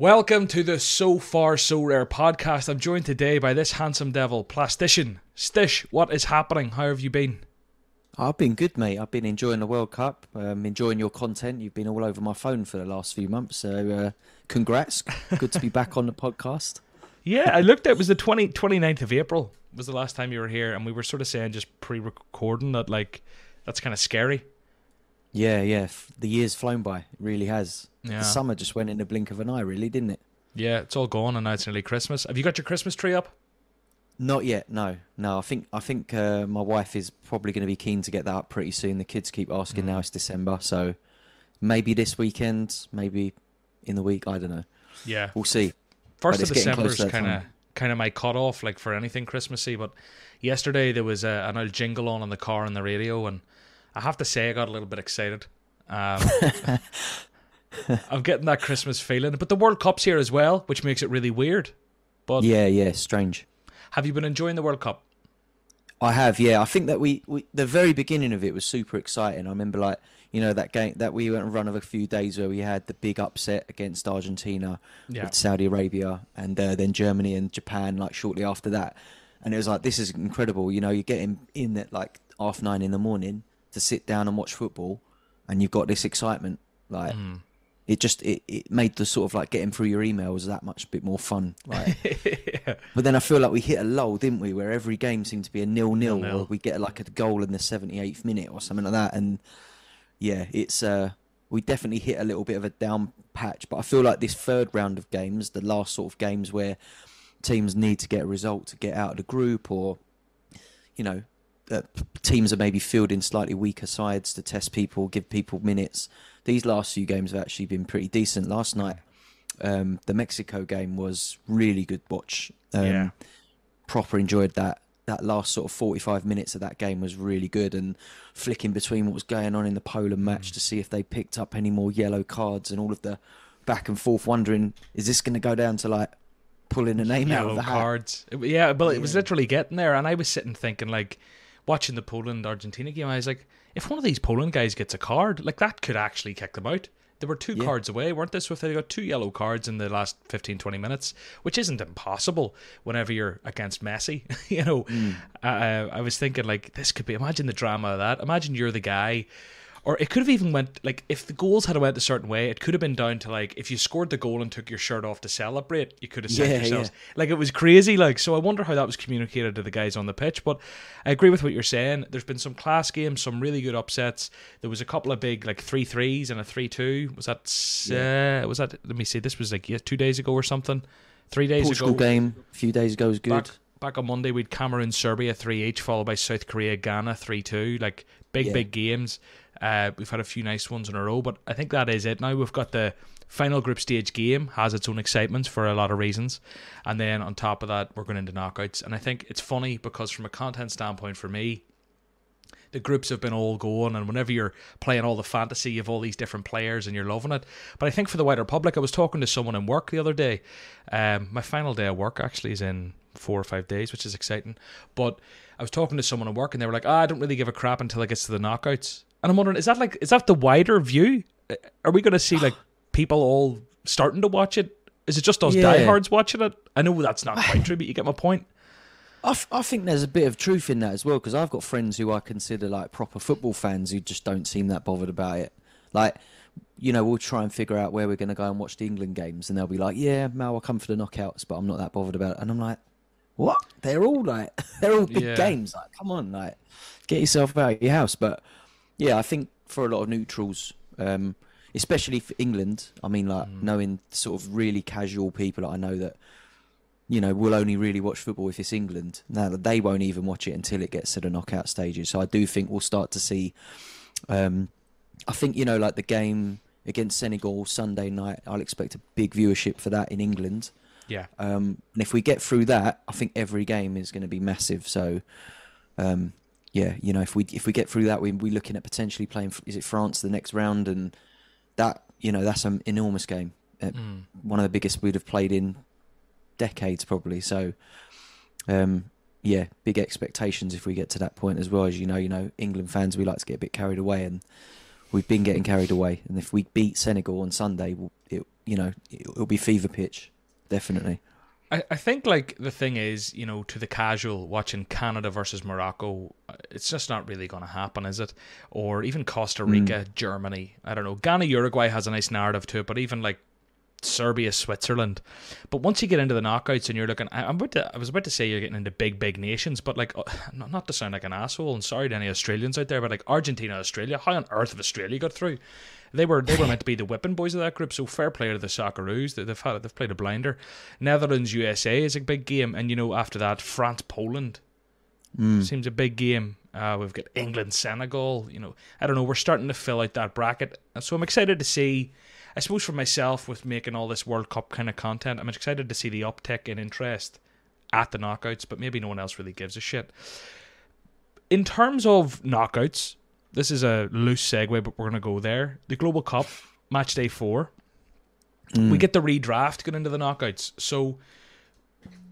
Welcome to the So Far So Rare podcast. I'm joined today by this handsome devil, Plastician. Stish, what is happening? How have you been? I've been good, mate. I've been enjoying the World Cup, um, enjoying your content. You've been all over my phone for the last few months, so uh, congrats. good to be back on the podcast. Yeah, I looked at it was the 20, 29th of April was the last time you were here, and we were sort of saying just pre-recording that like that's kind of scary. Yeah, yeah. The year's flown by. It really has. Yeah. The summer just went in the blink of an eye, really, didn't it? Yeah, it's all gone, and now it's nearly Christmas. Have you got your Christmas tree up? Not yet. No, no. I think I think uh, my wife is probably going to be keen to get that up pretty soon. The kids keep asking now. It's December, so maybe this weekend, maybe in the week. I don't know. Yeah, We'll see. First of December is kind of kind of my cutoff, like for anything Christmassy. But yesterday there was a, an old jingle on in the car on the radio, and I have to say I got a little bit excited. Um, I'm getting that Christmas feeling, but the World Cup's here as well, which makes it really weird. But Yeah, yeah. Strange. have you been enjoying the World Cup? I have, yeah. I think that we, we the very beginning of it was super exciting. I remember like you know that game that we went on a run of a few days where we had the big upset against Argentina Yeah. with Saudi Arabia and uh, then Germany and Japan like shortly after that, and it was like this is incredible. You know, you're getting in at like half nine in the morning to sit down and watch football, and you've got this excitement. Like it just it, it made the sort of like getting through your emails that much bit more fun. Like But then I feel like we hit a lull, didn't we? Where every game seemed to be a nil-nil, Nil-nil. or we get like a goal in the 78th minute or something like that. And yeah, it's uh, we definitely hit a little bit of a down patch. But I feel like this third round of games, the last sort of games where teams need to get a result to get out of the group, or you know, uh, teams are maybe fielding slightly weaker sides to test people, give people minutes. These last few games have actually been pretty decent. Last night, um, the Mexico game was really good watch. Um, Yeah. Proper enjoyed that. That last sort of 45 minutes of that game was really good and flicking between what was going on in the Poland Mm. match to see if they picked up any more yellow cards and all of the back and forth wondering, is this going to go down to like pulling a name out of the hat? cards. It- yeah, but it was Yeah. literally getting there, and I was sitting thinking like, watching the Poland Argentina game, I was like, if one of these Poland guys gets a card, like that could actually kick them out. They were two Yeah. cards away, weren't they? So if they got two yellow cards in the last 15, 20 minutes, which isn't impossible whenever you're against Messi, you know, Mm. uh, I was thinking like this could be. Imagine the drama of that. Imagine you're the guy. Or it could have even went like if the goals had went a certain way, it could have been down to like if you scored the goal and took your shirt off to celebrate, you could have said Yeah, yourselves yeah. like it was crazy. Like so, I wonder how that was communicated to the guys on the pitch. But I agree with what you're saying. There's been some class games, some really good upsets. There was a couple of big like three threes and a three two. Was that? Uh, was that? Let me see. This was like yeah, two days ago or something. Three days Portugal ago. game a few days ago was good. Back, back on Monday, we'd Cameroon, Serbia three each, followed by South Korea, Ghana three two. Like big, Yeah. big games. Uh, we've had a few nice ones in a row, but I think that is it. Now we've got the final group stage game has its own excitement for a lot of reasons, and then on top of that, we're going into knockouts. And I think it's funny because from a content standpoint, for me, the groups have been all going. And whenever you're playing all the fantasy of all these different players and you're loving it. But i think for the wider public i was talking to someone in work the other day. Um, my final day of work actually is in four or five days which is exciting. But i was talking to someone at work and they were like ah, i don't really give a crap until it gets to the knockouts and i'm wondering is that like is that the wider view Uh, are we going to see like people all starting to watch it is it just us Yeah. diehards watching it i know that's not quite true but you get my point I, f- I think there's a bit of truth in that as well because I've got friends who I consider like proper football fans who just don't seem that bothered about it. Like, you know, we'll try and figure out where we're going to go and watch the England games, and they'll be like, "Yeah, Mal, I'll come for the knockouts, but I'm not that bothered about it." And I'm like, "What? They're all like, they're all big Yeah. games. Like, come on, like, get yourself out of your house." But yeah, I think for a lot of neutrals, um, especially for England, I mean, like knowing sort of really casual people that I know that you know, will only really watch football if it's England. Now that they won't even watch it until it gets to the knockout stages. So I do think we'll start to see. Um, I think you know, like the game against Senegal Sunday night. I'll expect a big viewership for that in England. yeah Um, and if we get through that, I think every game is going to be massive. So, um, yeah, you know, if we if we get through that, we we're looking at potentially playing. Is it France the next round? And that you know, that's an enormous game. Uh, One of the biggest we'd have played in decades, probably. So, um, yeah, big expectations if we get to that point as well. As you know, you know, England fans we like to get a bit carried away, and we've been getting carried away, and if we beat Senegal on Sunday, we'll, it, you know, it'll be fever pitch, definitely. I, I think like the thing is, you know, to the casual watching Canada versus Morocco, uh, it's just not really going to happen, is it? Or even Costa Rica, mm. Germany. I don't know. Ghana, Uruguay has a nice narrative to it, but even like Serbia, Switzerland. But once you get into the knockouts and you're looking, I, am about to, I was about to say you're getting into big, big nations, but like, uh, not to sound like an asshole, and sorry to any Australians out there, but like Argentina, Australia, how on earth have Australia got through? They were they were meant to be the whipping boys of that group, so fair play to the Socceroos. They've had they've played a blinder. Netherlands, USA is a big game, and you know after that France, Poland mm. seems a big game. Uh, we've got England, Senegal. You know, I don't know. We're starting to fill out that bracket, so I'm excited to see I suppose for myself with making all this World Cup kind of content, I'm excited to see the uptick in interest at the knockouts, but maybe no one else really gives a shit. In terms of knockouts, this is a loose segue, but we're going to go there. The Global Cup, match day four. Mm. We get the redraft going into the knockouts. So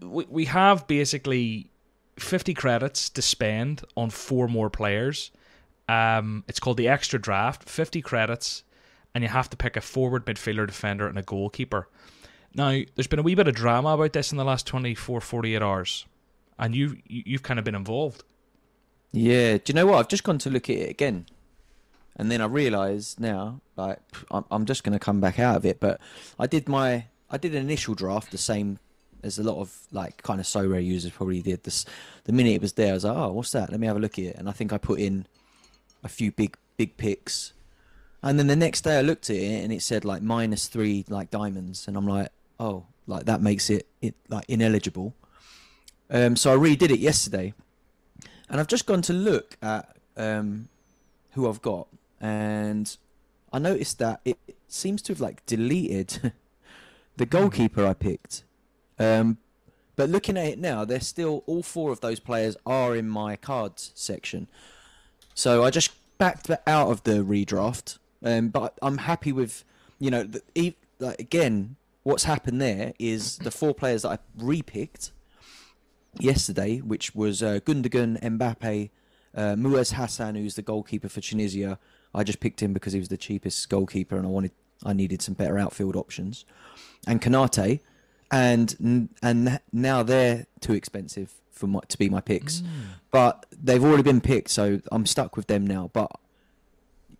we, we have basically 50 credits to spend on four more players. Um, it's called the extra draft, 50 credits and you have to pick a forward midfielder, defender, and a goalkeeper. Now, there's been a wee bit of drama about this in the last 24, 48 hours, and you, you've kind of been involved. Yeah, do you know what? I've just gone to look at it again, and then I realise now, like, I'm, I'm just going to come back out of it. But I did my, I did an initial draft the same as a lot of like kind of Sorare users probably did. This, the minute it was there, I was like, oh, what's that? Let me have a look at it, and I think I put in a few big, big picks and then the next day I looked at it and it said like minus three like diamonds, and I'm like, oh, like that makes it, it like ineligible. Um, so I redid it yesterday, and I've just gone to look at um, who I've got, and I noticed that it seems to have like deleted the hmm. goalkeeper I picked. Um, but looking at it now, they're still all four of those players are in my cards section. So I just backed out of the redraft um, but I'm happy with, you know, the, like, again, what's happened there is the four players that I repicked yesterday, which was uh, Gundogan, Mbappe, uh, Mouez Hassen, who's the goalkeeper for Tunisia. I just picked him because he was the cheapest goalkeeper, and I wanted I needed some better outfield options, and Konaté, and and now they're too expensive for my, to be my picks, mm. but they've already been picked, so I'm stuck with them now. But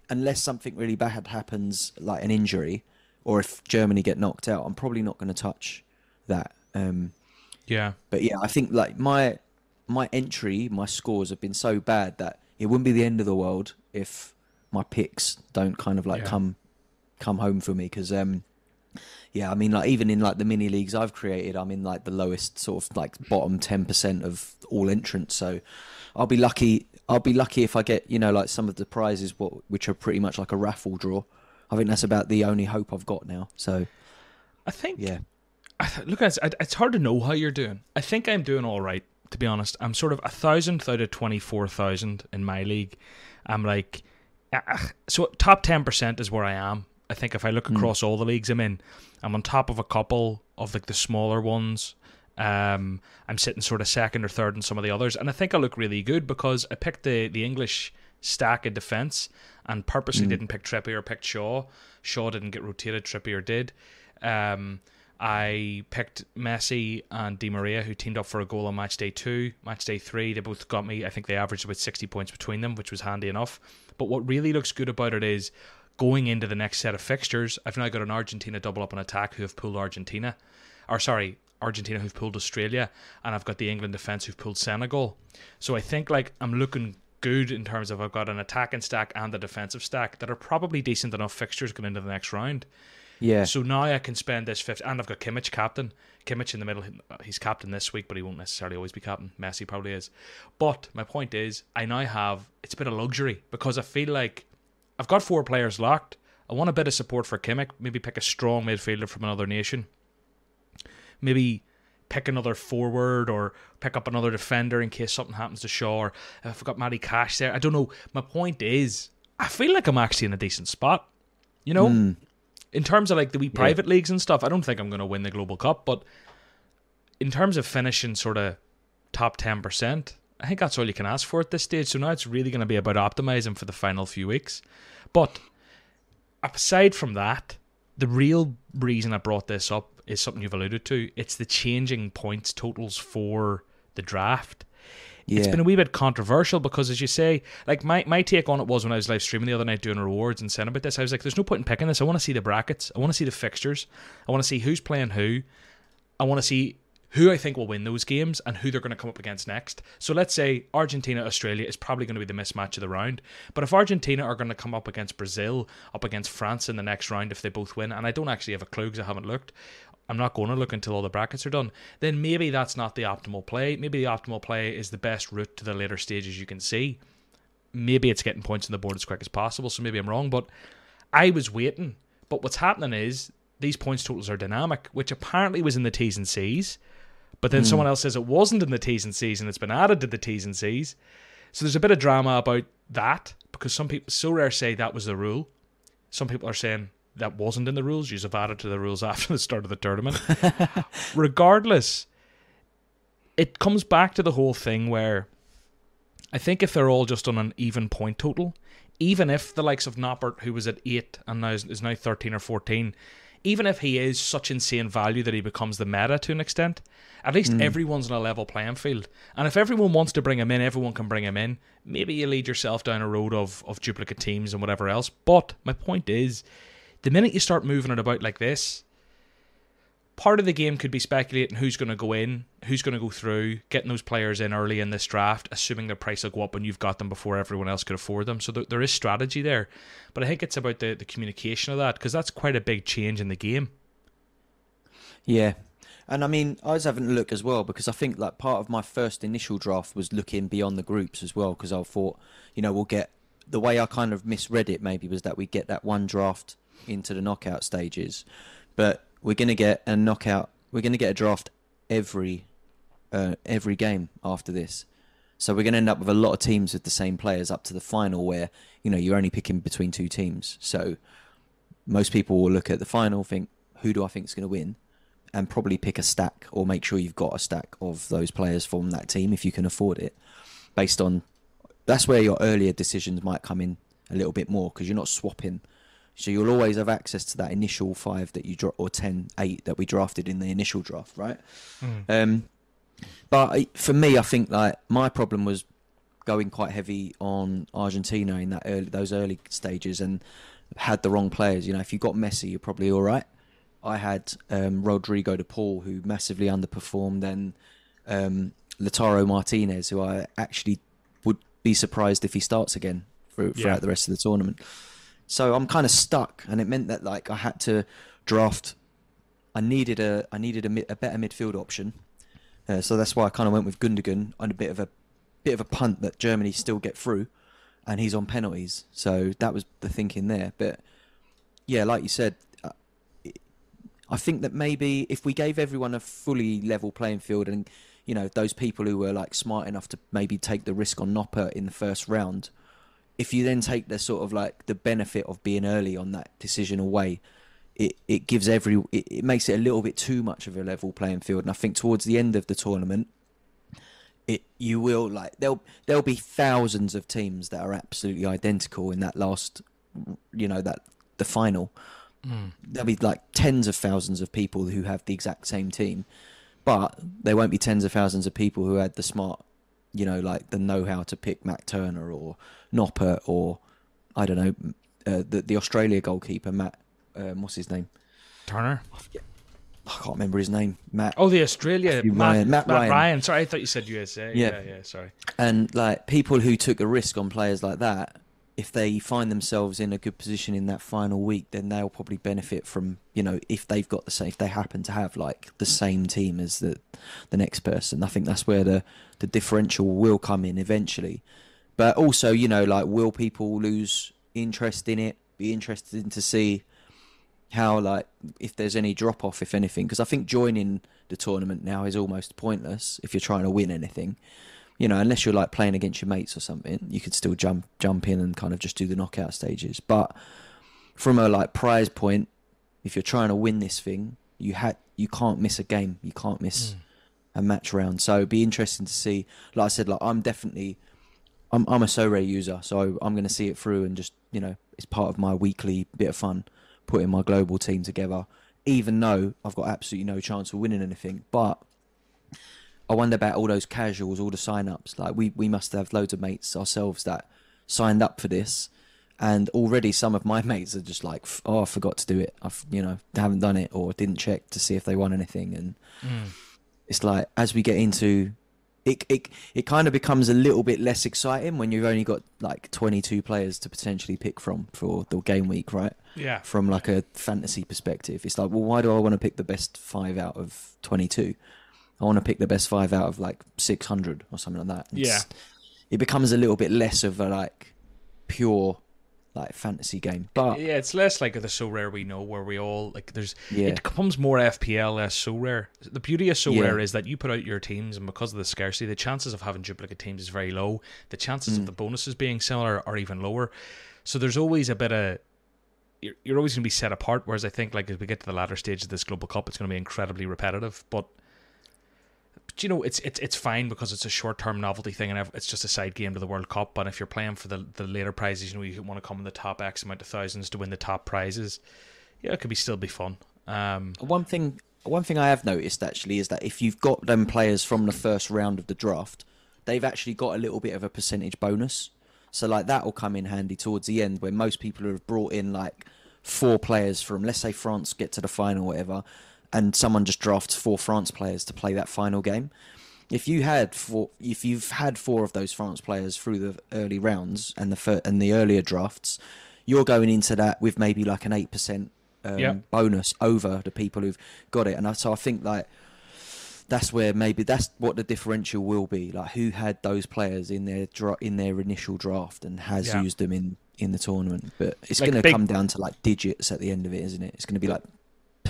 unless something really bad happens, like an injury, or if Germany get knocked out, I'm probably not going to touch that. Um, yeah. But yeah, I think like my my entry, my scores have been so bad that it wouldn't be the end of the world if my picks don't kind of like yeah. come come home for me because um yeah i mean like even in like the mini leagues i've created i'm in like the lowest sort of like bottom 10% of all entrants so i'll be lucky I'll be lucky if I get you know like some of the prizes, what which are pretty much like a raffle draw. I think that's about the only hope I've got now. So, I think yeah. Look, it's, it's hard to know how you're doing. I think I'm doing all right, to be honest. I'm sort of a thousandth out of twenty four thousand in my league. I'm like, so top ten percent is where I am. I think if I look hmm. across mm. all the leagues I'm in, I'm on top of a couple of like the smaller ones. Um, I'm sitting sort of second or third in some of the others, and I think I look really good because I picked the the English stack in defence and purposely mm. didn't pick Trippier, or picked Shaw. Shaw didn't get rotated, Trippier did. Um, I picked Messi and Di Maria, who teamed up for a goal on match day two. Match day three, they both got me. I think they averaged about 60 points between them, which was handy enough. But what really looks good about it is going into the next set of fixtures, I've now got an Argentina double up on attack who have pulled Argentina. Or, sorry, Argentina who've pulled Australia, and I've got the England defence who've pulled Senegal. So I think like I'm looking good in terms of I've got an attacking stack and a defensive stack that are probably decent enough fixtures going into the next round. Yeah. So now I can spend this fifth, and I've got Kimmich captain. Kimmich in the middle. He's captain this week, but he won't necessarily always be captain. Messi probably is. But my point is, I now have it's a bit of luxury because I feel like I've got four players locked. I want a bit of support for Kimmich. Maybe pick a strong midfielder from another nation maybe pick another forward or pick up another defender in case something happens to Shaw or if I've got Matty Cash there. I don't know. My point is, I feel like I'm actually in a decent spot. You know? Mm. In terms of like the wee private yeah. leagues and stuff, I don't think I'm going to win the Global Cup, but in terms of finishing sort of top 10%, I think that's all you can ask for at this stage. So now it's really going to be about optimizing for the final few weeks. But aside from that, the real reason I brought this up is something you've alluded to. It's the changing points totals for the draft. Yeah. It's been a wee bit controversial because, as you say, like my, my take on it was when I was live streaming the other night doing rewards and saying about this, I was like, there's no point in picking this. I want to see the brackets. I want to see the fixtures. I want to see who's playing who. I want to see who I think will win those games and who they're going to come up against next. So let's say Argentina Australia is probably going to be the mismatch of the round. But if Argentina are going to come up against Brazil, up against France in the next round if they both win, and I don't actually have a clue because I haven't looked. I'm not going to look until all the brackets are done. Then maybe that's not the optimal play. Maybe the optimal play is the best route to the later stages you can see. Maybe it's getting points on the board as quick as possible. So maybe I'm wrong, but I was waiting. But what's happening is these points totals are dynamic, which apparently was in the T's and C's. But then hmm. someone else says it wasn't in the T's and C's and it's been added to the T's and C's. So there's a bit of drama about that because some people, Sorare say that was the rule. Some people are saying that wasn't in the rules. You have added to the rules after the start of the tournament. Regardless, it comes back to the whole thing where I think if they're all just on an even point total, even if the likes of Noppert, who was at eight and now is, is now thirteen or fourteen, even if he is such insane value that he becomes the meta to an extent, at least mm. everyone's on a level playing field. And if everyone wants to bring him in, everyone can bring him in. Maybe you lead yourself down a road of, of duplicate teams and whatever else. But my point is, the minute you start moving it about like this, part of the game could be speculating who's going to go in, who's going to go through, getting those players in early in this draft, assuming their price will go up when you've got them before everyone else could afford them. So there, there is strategy there. But I think it's about the, the communication of that because that's quite a big change in the game. Yeah. And I mean, I was having a look as well because I think like part of my first initial draft was looking beyond the groups as well because I thought, you know, we'll get the way I kind of misread it maybe was that we get that one draft into the knockout stages, but we're going to get a knockout. We're going to get a draft every uh, every game after this. So we're going to end up with a lot of teams with the same players up to the final where, you know, you're only picking between two teams. So most people will look at the final, think, who do I think is going to win? And probably pick a stack or make sure you've got a stack of those players from that team if you can afford it. Based on that's where your earlier decisions might come in a little bit more because you're not swapping. So you'll always have access to that initial five that you draw or 10, 8 that we drafted in the initial draft, right? Um, but for me, I think like my problem was going quite heavy on Argentina in that early, those early stages and had the wrong players. You know, if you got Messi, you're probably all right. I had um, Rodrigo de Paul, who massively underperformed, and um, Lautaro Martinez, who I actually would be surprised if he starts again through, throughout the rest of the tournament. So I'm kind of stuck, and it meant that like I had to draft. I needed a I needed a, a better midfield option, uh, so that's why I kind of went with Gundogan on a bit of a bit of a punt that Germany still get through, and he's on penalties. So that was the thinking there. But yeah, like you said, uh, I think that maybe if we gave everyone a fully level playing field and you know those people who were like smart enough to maybe take the risk on Noppert in the first round, if you then take the sort of like the benefit of being early on that decision away, it, it gives every it, it makes it a little bit too much of a level playing field. And I think towards the end of the tournament, it you will like there'll there'll be thousands of teams that are absolutely identical in that last you know that the final. Hmm. There'll be like tens of thousands of people who have the exact same team, but there won't be tens of thousands of people who had the smart, you know, like the know how to pick Matt Turner or Noppert or I don't know uh, the the Australia goalkeeper Matt. Um, what's his name? Turner. I can't remember his name. Matt. Oh, the Australia. Matt, Ryan. Matt, Matt Ryan. Ryan. Sorry, I thought you said USA. Yeah. Yeah, yeah, sorry. And like people who took a risk on players like that, if they find themselves in a good position in that final week, then they'll probably benefit from you know if they've got the same, if they happen to have like the same team as the the next person. I think that's where the the differential will come in eventually. But also, you know, like will people lose interest in it? Be interested to see how like if there's any drop off, if anything, because I think joining the tournament now is almost pointless if you're trying to win anything. You know, unless you're like playing against your mates or something, you could still jump jump in and kind of just do the knockout stages. But from a like prize point, if you're trying to win this thing, you had you can't miss a game, you can't miss mm. Match round. So be interesting to see. Like I said, like I'm definitely I'm I'm a Sorare user, so I'm going to see it through and just you know it's part of my weekly bit of fun putting my global team together. Even though I've got absolutely no chance of winning anything, but I wonder about all those casuals, all the sign-ups. Like we we must have loads of mates ourselves that signed up for this, and already some of my mates are just like, oh, I forgot to do it. I've you know haven't done it or didn't check to see if they won anything, and Mm. It's like as we get into it, it it kind of becomes a little bit less exciting when you've only got like 22 players to potentially pick from for the game week, right? Yeah. From like a fantasy perspective, it's like, well, why do I want to pick the best five out of 22? I want to pick the best five out of like 600 or something like that. It's- it becomes a little bit less of a like pure like fantasy game, but Yeah, it's less like the Sorare we know where we all like there's yeah, it becomes more FPL less Sorare. The beauty of so Yeah. rare is that you put out your teams and because of the scarcity, the chances of having duplicate teams is very low. The chances Mm. of the bonuses being similar are even lower. So there's always a bit of you're, you're always going to be set apart. Whereas I think like as we get to the latter stage of this global cup, it's going to be incredibly repetitive. But, but you know, it's it's it's fine because it's a short term novelty thing, and it's just a side game to the World Cup. But if you're playing for the the later prizes, you know, you want to come in the top X amount of thousands to win the top prizes. Yeah, it could be still be fun. Um, One thing, one thing I have noticed actually is that if you've got them players from the first round of the draft, they've actually got a little bit of a percentage bonus. So like that will come in handy towards the end where most people have brought in like four players from, let's say France get to the final, or whatever, and someone just drafts four France players to play that final game. If you had four, if you've had four of those France players through the early rounds and the fir- and the earlier drafts, you're going into that with maybe like an eight percent um, Yeah. bonus over the people who've got it. And I, so I think like that's where maybe that's what the differential will be. Like who had those players in their dra- in their initial draft and has Yeah. used them in in the tournament. But it's Like going to come down to like digits at the end of it, isn't it? It's going to be like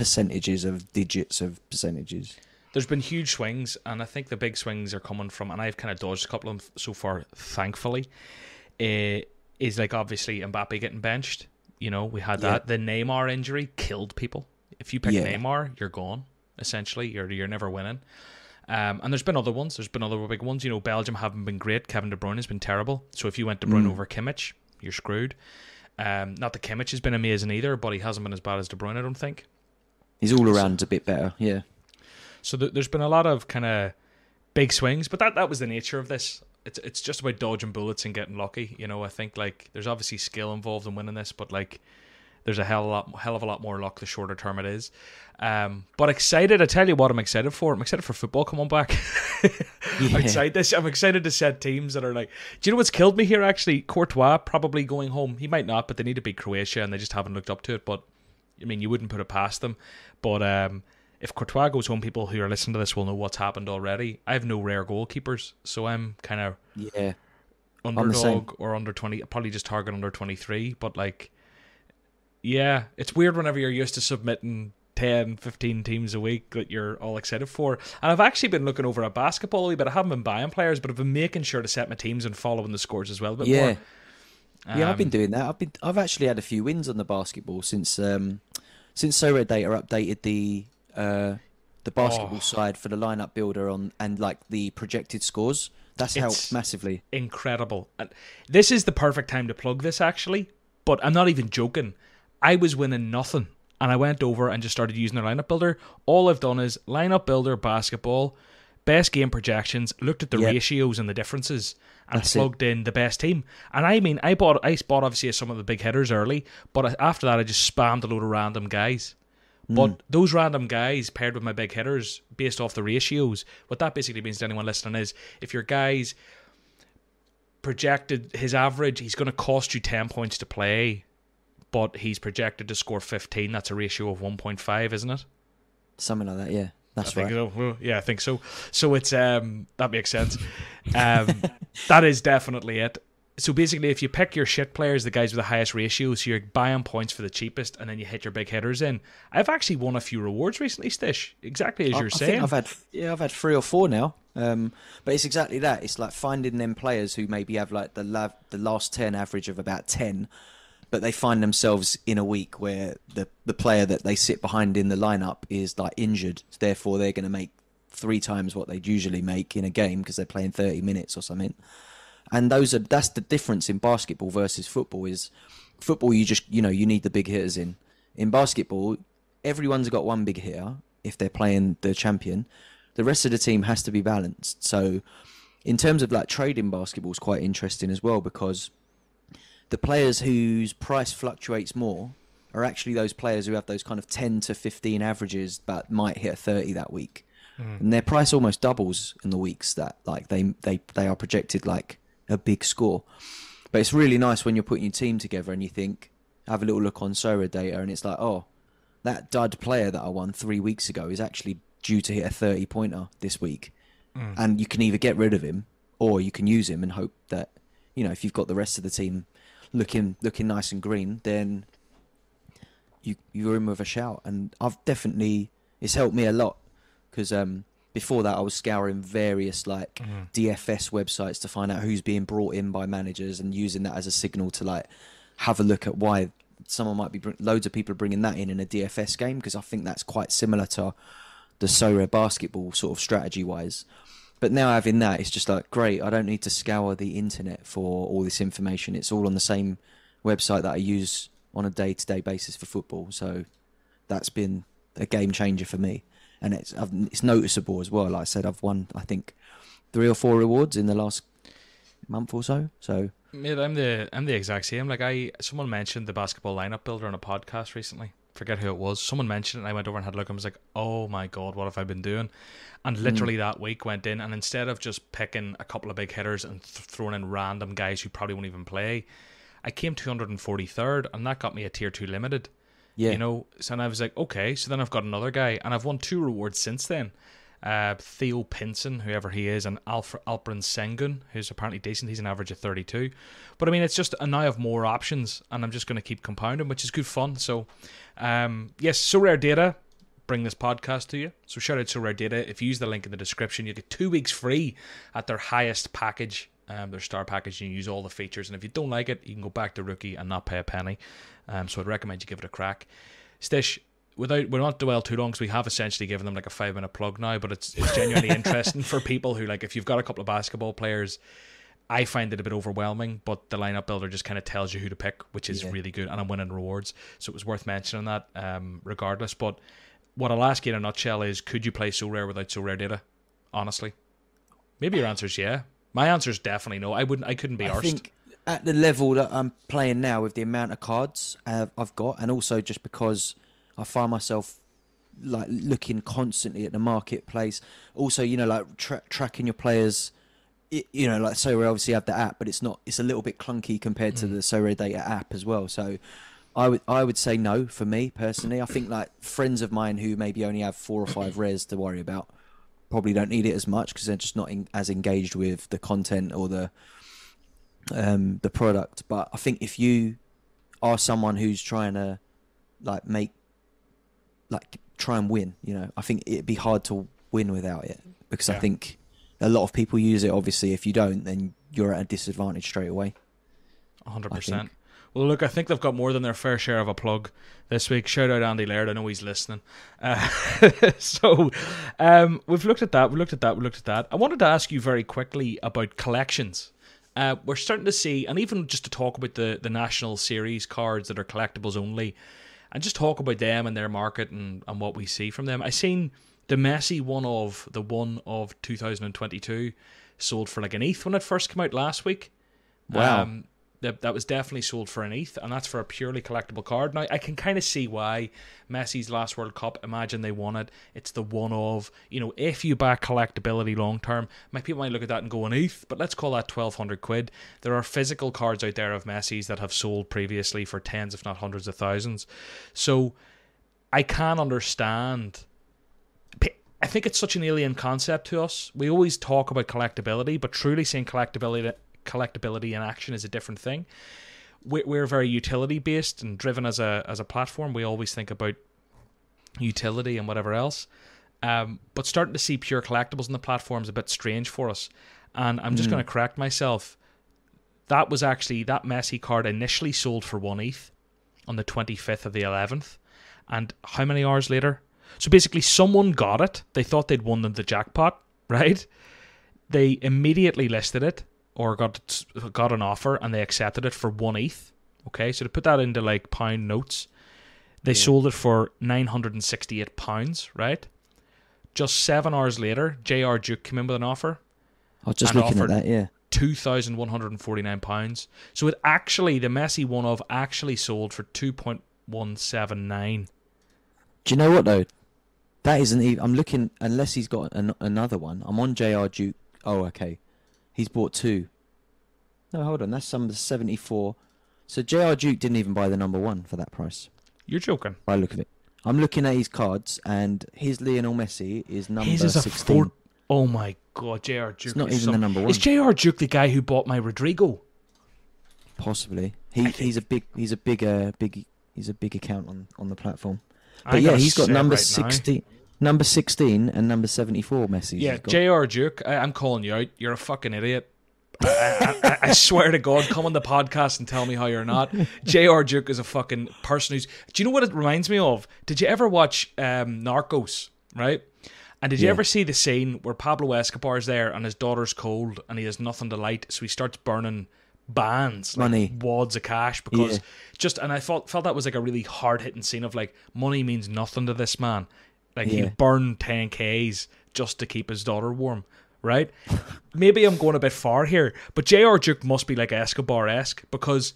percentages of digits of percentages. there's been huge swings, and I think the big swings are coming from, and I've kind of dodged a couple of them so far, thankfully. Uh, is like obviously Mbappe getting benched. You know, we had Yeah. that. The Neymar injury killed people. If you pick Yeah. Neymar, you're gone. Essentially, you're you're never winning. Um, and there's been other ones. There's been other big ones. You know, Belgium haven't been great. Kevin De Bruyne has been terrible. So if you went De Bruyne Mm. over Kimmich, you're screwed. Um, not that Kimmich has been amazing either, but he hasn't been as bad as De Bruyne, I don't think. He's all around a bit better. Yeah. So th- there's been a lot of kind of big swings, but that that was the nature of this. It's it's just about dodging bullets and getting lucky. You know, I think like there's obviously skill involved in winning this, but like there's a hell of a lot hell of a lot more luck the shorter term it is. Um, but excited, I tell you what, I'm excited for. I'm excited for football coming back. Yeah. Outside this, I'm excited to set teams that are like. Do you know what's killed me here? Actually, Courtois probably going home. He might not, but they need to beat Croatia, and they just haven't looked up to it. But I mean, you wouldn't put it past them. But um, if Courtois goes home, people who are listening to this will know what's happened already. I have no rare goalkeepers, so I'm kind of Yeah. underdog or under 20 probably just target under 23 but like yeah it's weird whenever you're used to submitting 10 15 teams a week that you're all excited for and i've actually been looking over at basketball a wee bit i haven't been buying players but i've been making sure to set my teams and following the scores as well But Yeah. more Yeah, I've been Um, doing that. I've been I've actually had a few wins on the basketball since um since Sorare Data updated the uh the basketball Oh. side for the lineup builder on and like the projected scores. That's It's- helped massively. incredible. And this is the perfect time to plug this actually, but I'm not even joking. I was winning nothing and I went over and just started using the lineup builder. All I've done is lineup builder basketball, best game projections, looked at the Yep. ratios and the differences and That's it. plugged in the best team. And I mean, I bought I bought obviously some of the big hitters early, but after that I just spammed a load of random guys. Hmm. But those random guys paired with my big hitters based off the ratios, what that basically means to anyone listening is if your guys projected his average, he's going to cost you 10 points to play, but he's projected to score 15. That's a ratio of 1.5, isn't it? Something like that, yeah. That's I think right. so. Yeah, I think so. So it's um that makes sense. Um, that is definitely it. So basically, if you pick your shit players, the guys with the highest ratio, so you're buying points for the cheapest, and then you hit your big hitters in. I've actually won a few rewards recently, Stish. Exactly as I- you're I saying. I've had yeah, I've had three or four now. Um, but it's exactly that. It's like finding them players who maybe have like the la- the last ten average of about ten, but they find themselves in a week where the the player that they sit behind in the lineup is like injured. Therefore, they're going to make three times what they'd usually make in a game because they're playing thirty minutes or something. And those are that's the difference in basketball versus football. Is football you just you know you need the big hitters in. In basketball, everyone's got one big hitter if they're playing the champion. The rest of the team has to be balanced. So, in terms of like trading basketball, is quite interesting as well because the players whose price fluctuates more are actually those players who have those kind of 10 to 15 averages but might hit 30 that week. Mm. And their price almost doubles in the weeks that like they, they, they are projected like a big score. But it's really nice when you're putting your team together and you think, have a little look on Sorare data and it's like, oh, that dud player that I won three weeks ago is actually due to hit a 30 pointer this week. Mm. And you can either get rid of him or you can use him and hope that, you know, if you've got the rest of the team looking looking nice and green, then you you're in with a shout. And I've definitely it's helped me a lot because um, before that I was scouring various like mm. DFS websites to find out who's being brought in by managers and using that as a signal to like have a look at why someone might be loads of people are bringing that in in a DFS game because I think that's quite similar to the Sorare basketball sort of strategy wise. But now having that, it's just like great. I don't need to scour the internet for all this information. It's all on the same website that I use on a day-to-day basis for football. So that's been a game changer for me, and it's I've, it's noticeable as well. Like I said, I've won I think three or four rewards in the last month or so. So yeah, I'm the I'm the exact same. Like I, someone mentioned the basketball lineup builder on a podcast recently. Forget who it was. Someone mentioned it, and I went over and had a look. and was like, "Oh my god, what have I been doing?" And hmm. literally mm. that week went in, and instead of just picking a couple of big hitters and th- throwing in random guys who probably won't even play, I came 243rd, and that got me a tier two limited. Yeah. You know, so and I was like, okay, so then I've got another guy, and I've won two rewards since then. Uh, Theo Pinson, whoever he is, and Alfred Alperen Sengun, who's apparently decent. He's an average of 32. But I mean, it's just, and now I have more options, and I'm just going to keep compounding, which is good fun. So, um, yes, Sorare Data bring this podcast to you. So shout out Sorare Data. If you use the link in the description, you get two weeks free at their highest package, um, their star package, and you use all the features. And if you don't like it, you can go back to Rookie and not pay a penny. Um, so I'd recommend you give it a crack. Stish, without we're not dwell too long because we have essentially given them like a five minute plug now, but it's it's genuinely interesting for people who like if you've got a couple of basketball players. I find it a bit overwhelming, but the lineup builder just kind of tells you who to pick, which is yeah. really good, and I'm winning rewards, so it was worth mentioning that, um, regardless. But what I'll ask you in a nutshell is could you play Sorare without Sorare data? Honestly. Maybe your answer is yeah. My answer is definitely no. I wouldn't I couldn't be I arsed. think at the level that I'm playing now with the amount of cards I've got and also just because I find myself like looking constantly at the marketplace. Also, you know, like tra- tracking your players. It, you know, like so we obviously have the app, but it's not. It's a little bit clunky compared to mm. the Sorare Data app as well. So I would I would say no for me personally. I think like friends of mine who maybe only have four or five rares to worry about probably don't need it as much because they're just not in, as engaged with the content or the um, the product. But I think if you are someone who's trying to like make like try and win, you know, I think it'd be hard to win without it because yeah. I think a lot of people use it. Obviously, if you don't, then you're at a disadvantage straight away. hundred percent. Well, look, I think they've got more than their fair share of a plug this week. Shout out Andy Laird. I know he's listening. Uh, so um, we've looked at that. We looked at that. We looked at that. I wanted to ask you very quickly about collections. Uh, we're starting to see, and even just to talk about the, the national series cards that are collectibles only, and just talk about them and their market and, and what we see from them. I seen the Messi one of the one of 2022 sold for like an ETH when it first came out last week. Wow. Um, that that was definitely sold for an ETH, and that's for a purely collectible card. Now I can kind of see why Messi's last World Cup. Imagine they won it. It's the one of you know if you back collectability long term, my people might look at that and go an ETH, but let's call that twelve hundred quid. There are physical cards out there of Messi's that have sold previously for tens, if not hundreds of thousands. So I can understand. I think it's such an alien concept to us. We always talk about collectability, but truly seeing collectability collectability in action is a different thing. We're very utility based and driven as a as a platform. We always think about utility and whatever else. Um, but starting to see pure collectibles in the platform is a bit strange for us. And I'm just mm. going to correct myself. That was actually that Messi card initially sold for one ETH on the 25th of the 11th. And how many hours later? So basically, someone got it. They thought they'd won the jackpot, right? They immediately listed it or got got an offer and they accepted it for one ETH. Okay, so to put that into like pound notes, they Yeah. sold it for nine hundred and sixty-eight pounds. Right. Just seven hours later, J.R. Duke came in with an offer, I was just looking at that. Yeah. two thousand one hundred and forty-nine pounds. So it actually, the Messi one of actually sold for two point one seven nine. Do you know what though? That isn't even. I'm looking unless he's got an, another one. I'm on Jr. Duke. Oh, okay. He's bought two. No, hold on. That's number 74. So Jr. Duke didn't even buy the number one for that price. You're joking. By look of it, I'm looking at his cards, and his Lionel Messi is number His is a 16. four. Oh my god, Jr. Duke. it's not even some- the number one. Is Jr. Duke the guy who bought my Rodrigo? Possibly. He I he's a big he's a big uh, big he's a big account on on the platform. But yeah, he's got number right now. 16, number 16 and number 74 Messi. Yeah, JR Duke, I, I'm calling you out. You're a fucking idiot. I, I, I, I swear to God, come on the podcast and tell me how you're not. J.R. Duke is a fucking person who's. Do you know what it reminds me of? Did you ever watch um, Narcos? Right. And did you Yeah. ever see the scene where Pablo Escobar is there and his daughter's cold and he has nothing to light, so he starts burning bands, like Money. wads of cash because Yeah. just and I felt felt that was like a really hard hitting scene of like money means nothing to this man. Like he burned ten Ks just to keep his daughter warm. Right? Maybe I'm going a bit far here, but J.R. Duke must be like Escobar esque because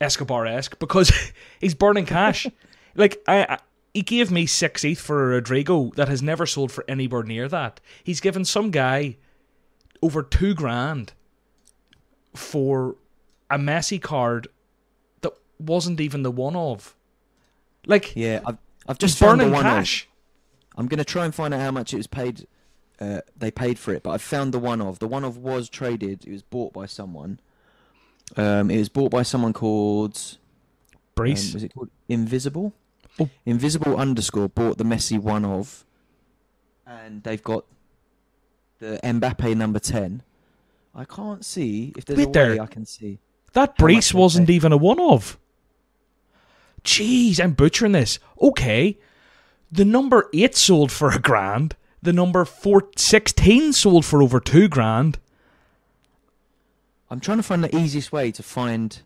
Escobar esque because he's burning cash. like I, I he gave me six ETH for a Rodrigo that has never sold for anywhere near that. He's given some guy over two grand for a Messi card that wasn't even the one of. Like Yeah, I've I've just found the one of. I'm going to try and find out how much it was paid. Uh, they paid for it, but I found the one of. The one of was traded. It was bought by someone. Um, it was bought by someone called. Um, was it called Invisible? Oh. Invisible underscore bought the Messi one of, and they've got the Mbappe number ten. I can't see if there's Wait a there. way I can see. That How much Brees they wasn't even a one of. Jeez, I'm butchering this. Okay. The number 8 sold for a grand. The number four, 16 sold for over two grand. I'm trying to find the easiest way to find.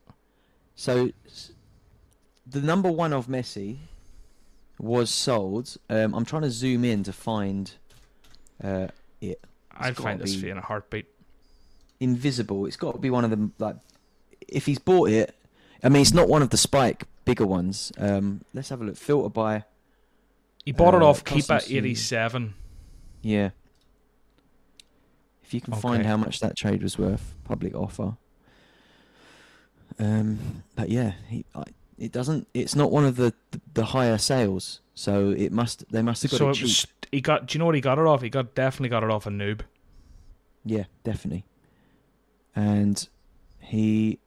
So, the number one of Messi was sold. Um, I'm trying to zoom in to find uh, it. I'd gotta find this be- for you in a heartbeat. Invisible. It's got to be one of them. Like, if he's bought it, I mean, it's not one of the Spike bigger ones. Um, let's have a look. Filter by. He bought it Uh, off Keep custom at 87. Yeah. If you can find how much that trade was worth, public offer. Um, but yeah, he, I, it doesn't. It's not one of the the higher sales, so it must. They must have got So it it was, he got, do you know what he got it off? He got definitely got it off a noob. Yeah, definitely. And he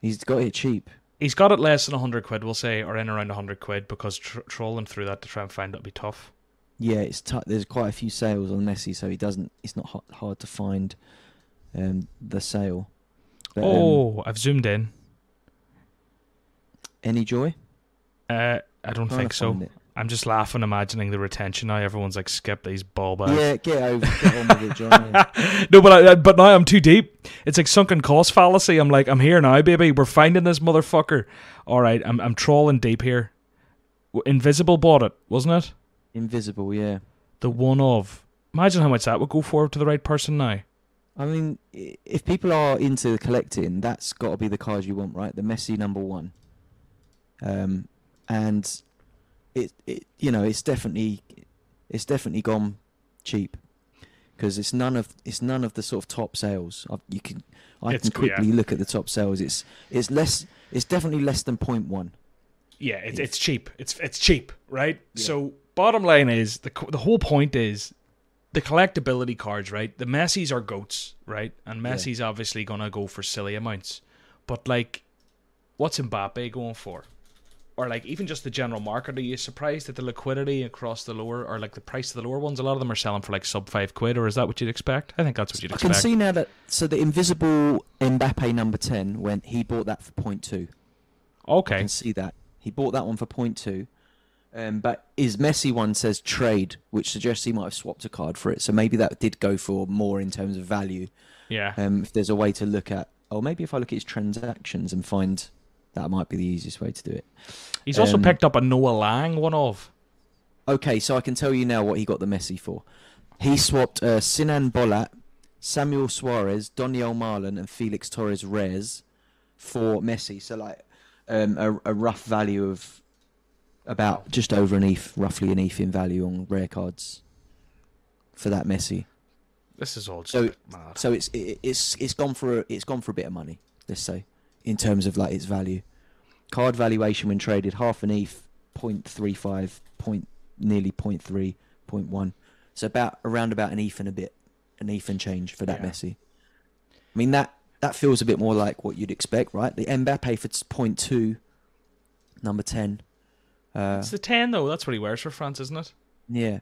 he's got it cheap. He's got it less than 100 quid, we'll say, or in around 100 quid because tr- trolling through that to try and find would be tough. Yeah, it's t- there's quite a few sales on Messi, so he doesn't. It's not hard, hard to find um, the sale. But, um, oh, I've zoomed in. any joy? Uh, I don't think so. it. I'm just laughing, imagining the retention now. Everyone's like, skip these ball bags. Yeah, get over, get on with it, John. no, but I, but now I'm too deep. It's like sunken cost fallacy. I'm like, I'm here now, baby. We're finding this motherfucker. All right, I'm I'm trawling deep here. Invisible bought it, wasn't it? Invisible, yeah. The one of. Imagine how much that would go for to the right person now. I mean, if people are into collecting, that's got to be the card you want, right? The Messi number one. Um, and it, it, you know, it's definitely, it's definitely gone cheap because it's none of it's none of the sort of top sales. I, you can, I It's- can quickly yeah. look at the top sales. It's it's less, it's definitely less than point one. Yeah, it's it's cheap. It's it's cheap, right? Yeah. So bottom line is the the whole point is the collectability cards, right? The Messi's are goats, right? And. Messi's obviously gonna go for silly amounts, but like, what's Mbappe going for? Or like even just the general market? Are you surprised at the liquidity across the lower, or like the price of the lower ones? A lot of them are selling for like sub five quid, or is that what you'd expect? I think that's what you'd expect. I can see now that so the invisible Mbappe number ten when he bought that for point two. I okay, can see that he bought that one for point two, Um, but his Messi one says trade, which suggests he might have swapped a card for it. So maybe that did go for more in terms of value. Yeah. Um, if there's a way to look at, or maybe if I look at his transactions and find that might be the easiest way to do it. He's also um, picked up a Noah Lang one of. Okay, so I can tell you now what he got the Messi for. He swapped uh, Sinan Bolat, Samuel Suarez, Doniel Marlon, and Felix Torres Reyes for Messi. So like um, a, a rough value of about just over an ETH, roughly an ETH in value on rare cards for that Messi. This is all just So- mad. So it's it, it's it's gone for a, it's gone for a bit of money. Let's say in terms of like its value. Card valuation when traded half an ETH, 0.35, point nearly 0.3, 0.1. So about around about an ETH and a bit, an ETH and change for that Yeah. Messi. I mean that that feels a bit more like what you'd expect, right? The Mbappe for 0.2, number 10. Uh, it's the 10, though. That's what he wears for France, isn't it? yeah.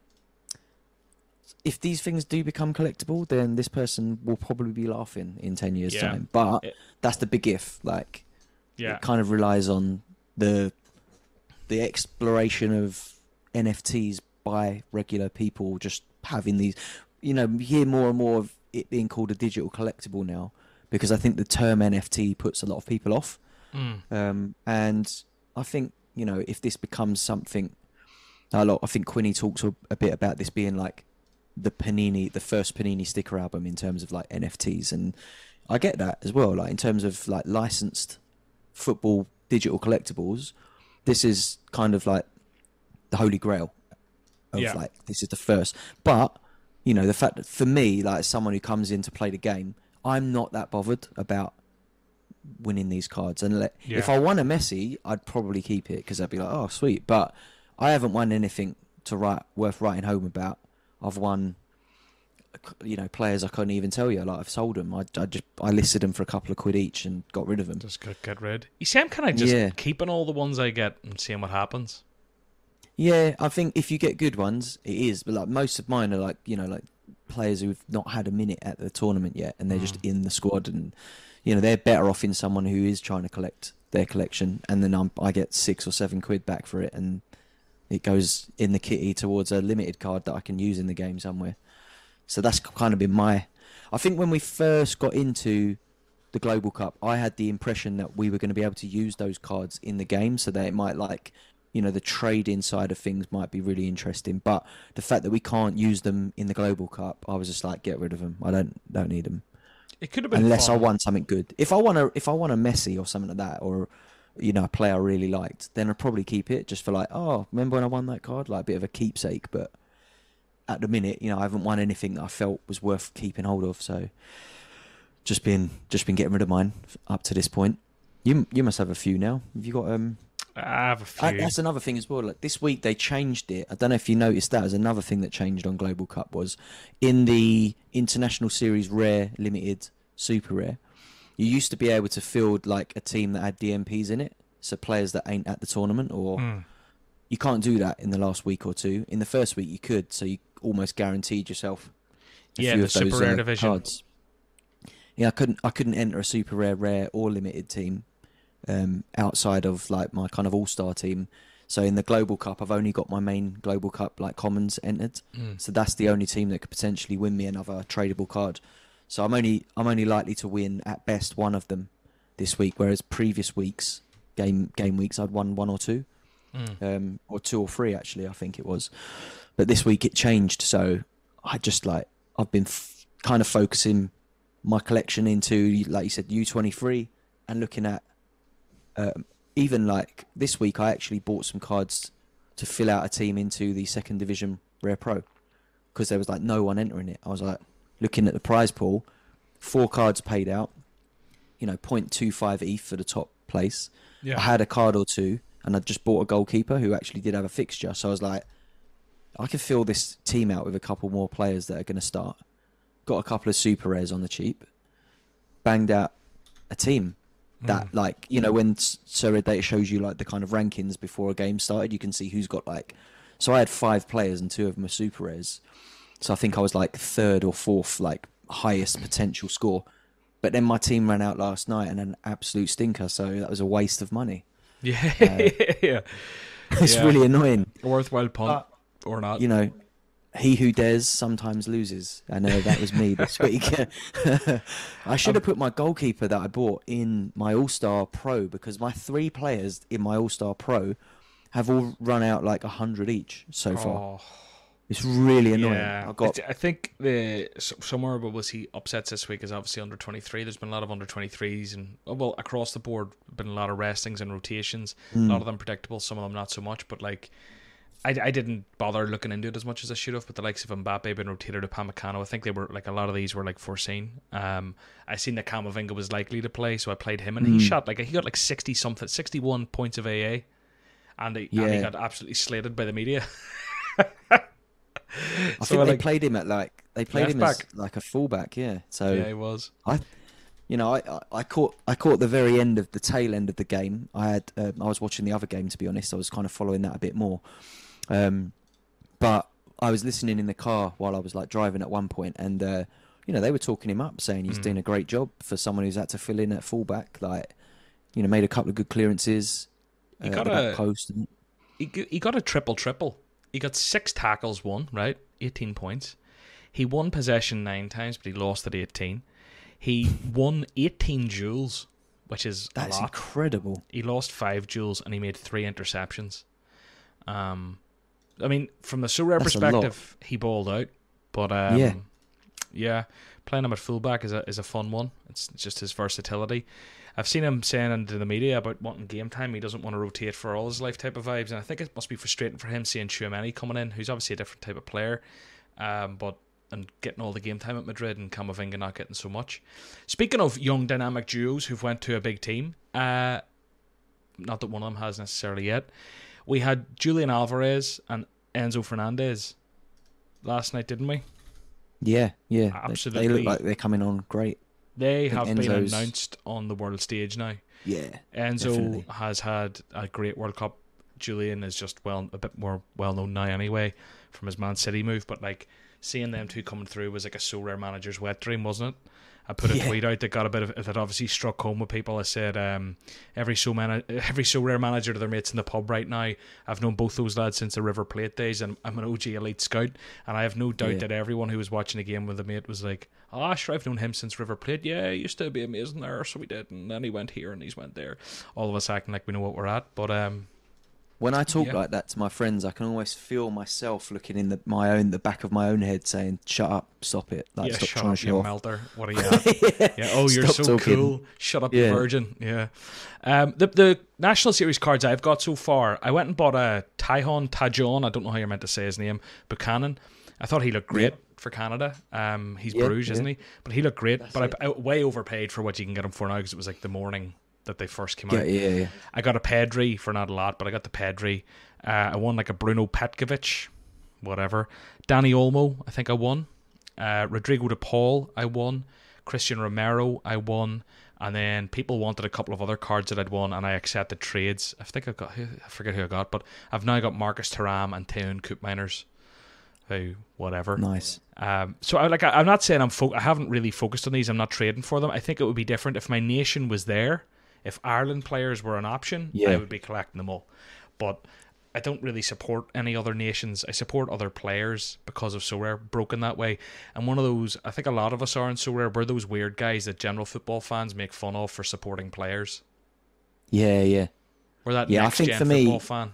If these things do become collectible, then this person will probably be laughing in 10 years' Yeah. time. But It- that's the big if. Like, Yeah. it kind of relies on the the exploration of NFTs by regular people just having these you know, hear more and more of it being called a digital collectible now because I think the term NFT puts a lot of people off. Mm. Um, and I think you know if this becomes something a lot, I think Quinny talks a, a bit about this being like the Panini, the first Panini sticker album in terms of like NFTs, and I get that as well. Like in terms of like licensed football digital collectibles, this is kind of like the holy grail of Yeah. like this is the first. But you know the fact that for me, like as someone who comes in to play the game, I'm not that bothered about winning these cards. And let, if I won a Messi, I'd probably keep it because I'd be like, oh sweet. But I haven't won anything to write worth writing home about. I've won, you know, players I couldn't even tell you. Like I've sold them. I, I just I listed them for a couple of quid each and got rid of them. Just get, get rid. You see, I'm kind of just Yeah. keeping all the ones I get and seeing what happens. Yeah, I think if you get good ones, it is. But like most of mine are like you know like players who've not had a minute at the tournament yet, and they're just mm. in the squad, and you know they're better off in someone who is trying to collect their collection, and then I'm, I get six or seven quid back for it, and it goes in the kitty towards a limited card that I can use in the game somewhere. So that's kind of been my. I think when we first got into the Global Cup, I had the impression that we were going to be able to use those cards in the game, so that it might like, you know, the trade side of things might be really interesting. But the fact that we can't use them in the Global Cup, I was just like, get rid of them. I don't don't need them It could have been unless I fun. want something good. If I want a if I want a Messi or something like that, or you know, a player I really liked, then I'd probably keep it just for like, oh, remember when I won that card? Like a bit of a keepsake. But at the minute, you know, I haven't won anything that I felt was worth keeping hold of. So just been just been getting rid of mine up to this point. You you must have a few now. Have you got um? I have a few. I, that's another thing as well. Like this week they changed it. I don't know if you noticed that. As another thing that changed on Global Cup was in the International Series Rare Limited Super Rare. You used to be able to field like a team that had DMPs in it, so players that ain't at the tournament, or Mm. you can't do that in the last week or two. In the first week you could, so you almost guaranteed yourself Yeah, the of those super rare uh, division. cards. Yeah, I couldn't I couldn't enter a super rare, rare or limited team um, outside of like my kind of all star team. So in the global cup, I've only got my main global cup like commons entered. Mm. So that's the only team that could potentially win me another tradable card. So I'm only I'm only likely to win at best one of them this week, whereas previous weeks game game weeks I'd won one or two Mm. um, or two or three actually, I think it was. But this week it changed, so I just like I've been f- kind of focusing my collection into, like you said, U twenty three, and looking at um, even like this week I actually bought some cards to fill out a team into the second division Rare Pro because there was like no one entering it. I was like looking at the prize pool, four cards paid out, you know, 0.25 ETH for the top place. Yeah. I had a card or two, and I just bought a goalkeeper who actually did have a fixture. So I was like, I could fill this team out with a couple more players that are going to start. Got a couple of super rares on the cheap. Banged out a team that, hmm. like, you know, when S- Sorare Data shows you like the kind of rankings before a game started, you can see who's got like. So I had five players, and two of them are super rares. So I think I was like third or fourth, like highest potential score. But then my team ran out last night and an absolute stinker, so that was a waste of money. Yeah, Uh, yeah. it's Yeah. really annoying. A worthwhile punt or not? You know, he who dares sometimes loses. I know that was me this week. I should have put my goalkeeper that I bought in my All Star Pro because my three players in my All Star Pro have all run out like a hundred each so far. Oh, It's really annoying. yeah. I got I, think the somewhere where we'll see upsets this week is obviously under twenty three. There's been a lot of under twenty threes and oh, well across the board been a lot of restings and rotations. A Mm. lot of them predictable, some of them not so much. But like, I, I didn't bother looking into it as much as I should have. But the likes of Mbappe being rotated to Upamecano, I think they were like a lot of these were like foreseen. Um, I seen that Camavinga was likely to play, so I played him and he Mm. shot like he got like sixty something, sixty one points of AA, and he, and he Yeah. got absolutely slated by the media. I So, think they like- played him at like they played him as like a fullback, yeah. So yeah, he was. I, you know, I, I, I caught I caught the very end of the tail end of the game. I had um, I was watching the other game to be honest. I was kind of following that a bit more, um, but I was listening in the car while I was like driving at one point, and uh, you know they were talking him up, saying he's Mm. doing a great job for someone who's had to fill in at fullback. Like, you know, made a couple of good clearances. He uh, got a- post. And, he, he got a triple triple. He got six tackles, won right, eighteen points. He won possession nine times, but he lost at eighteen. He won eighteen duels, which is that's incredible. He lost five duels and he made three interceptions. Um, I mean, from the Sorare That's a lot. perspective, he balled out, but um, Yeah. yeah, playing him at fullback is a is a fun one. It's just his versatility. I've seen him saying into the media about wanting game time. He doesn't want to rotate for all his life type of vibes, and I think it must be frustrating for him seeing Chouameni coming in, who's obviously a different type of player, um, but and getting all the game time at Madrid and Camavinga not getting so much. Speaking of young dynamic duos who've went to a big team, uh, not that one of them has necessarily yet. We had Julian Alvarez and Enzo Fernandez last night, didn't we? Yeah, yeah. They- They, look like they're coming on great. They have been announced on the world stage now. Yeah. Enzo Definitely. has had a great World Cup. Julian is just well a bit more well known now anyway from his Man City move, but like seeing them two coming through was like a Sorare manager's wet dream, wasn't it? I put a Yeah. tweet out that got a bit of that obviously struck home with people. I said um, every so man- every Sorare manager to their mates in the pub right now. I've known both those lads since the River Plate days, and I'm an OG elite scout, and I have no doubt Yeah. that everyone who was watching the game with a mate was like, "Ah, sure, I've known him since River Plate. Yeah, he used to be amazing there, so we did, and then he went here and he's went there." All of us acting like we know what we're at, but um, When I talk Yeah. like that to my friends, I can always feel myself looking in the my own the back of my own head, saying, "Shut up, stop it, like yeah, stop shut trying up, to you show off." melter. What are you at? Yeah. Oh, you're Stop so talking. cool. Shut up, Yeah. virgin. Yeah. Um, the the national series cards I've got so far, I went and bought a Tyhon Tajon. I don't know how you're meant to say his name. Buchanan. I thought he looked great for Canada. Um, he's Yeah, Bruges, yeah. isn't he? But he looked great. That's but I, I way overpaid for what you can get him for now because it was like the morning that they first came Yeah, out. yeah, yeah. I got a Pedri for not a lot, but I got the Pedri. Uh, I won like a Bruno Petkovic, whatever. Dani Olmo, I think I won. Uh, Rodrigo de Paul, I won. Cristian Romero, I won. And then people wanted a couple of other cards that I'd won, and I accepted trades. I think I got, who- I forget who I got, but I've now got Marcus Thuram and Teun Koopmeiners. Who, whatever. Nice. Um, so I like I, I'm not saying I'm fo- I haven't really focused on these. I'm not trading for them. I think it would be different if my nation was there. If Ireland players were an option, Yeah. I would be collecting them all. But I don't really support any other nations. I support other players because of Sorare broken that way. And one of those, I think a lot of us are in Sorare. We're those weird guys that general football fans make fun of for supporting players. Yeah, yeah. We're that Yeah, I think for me- football fan.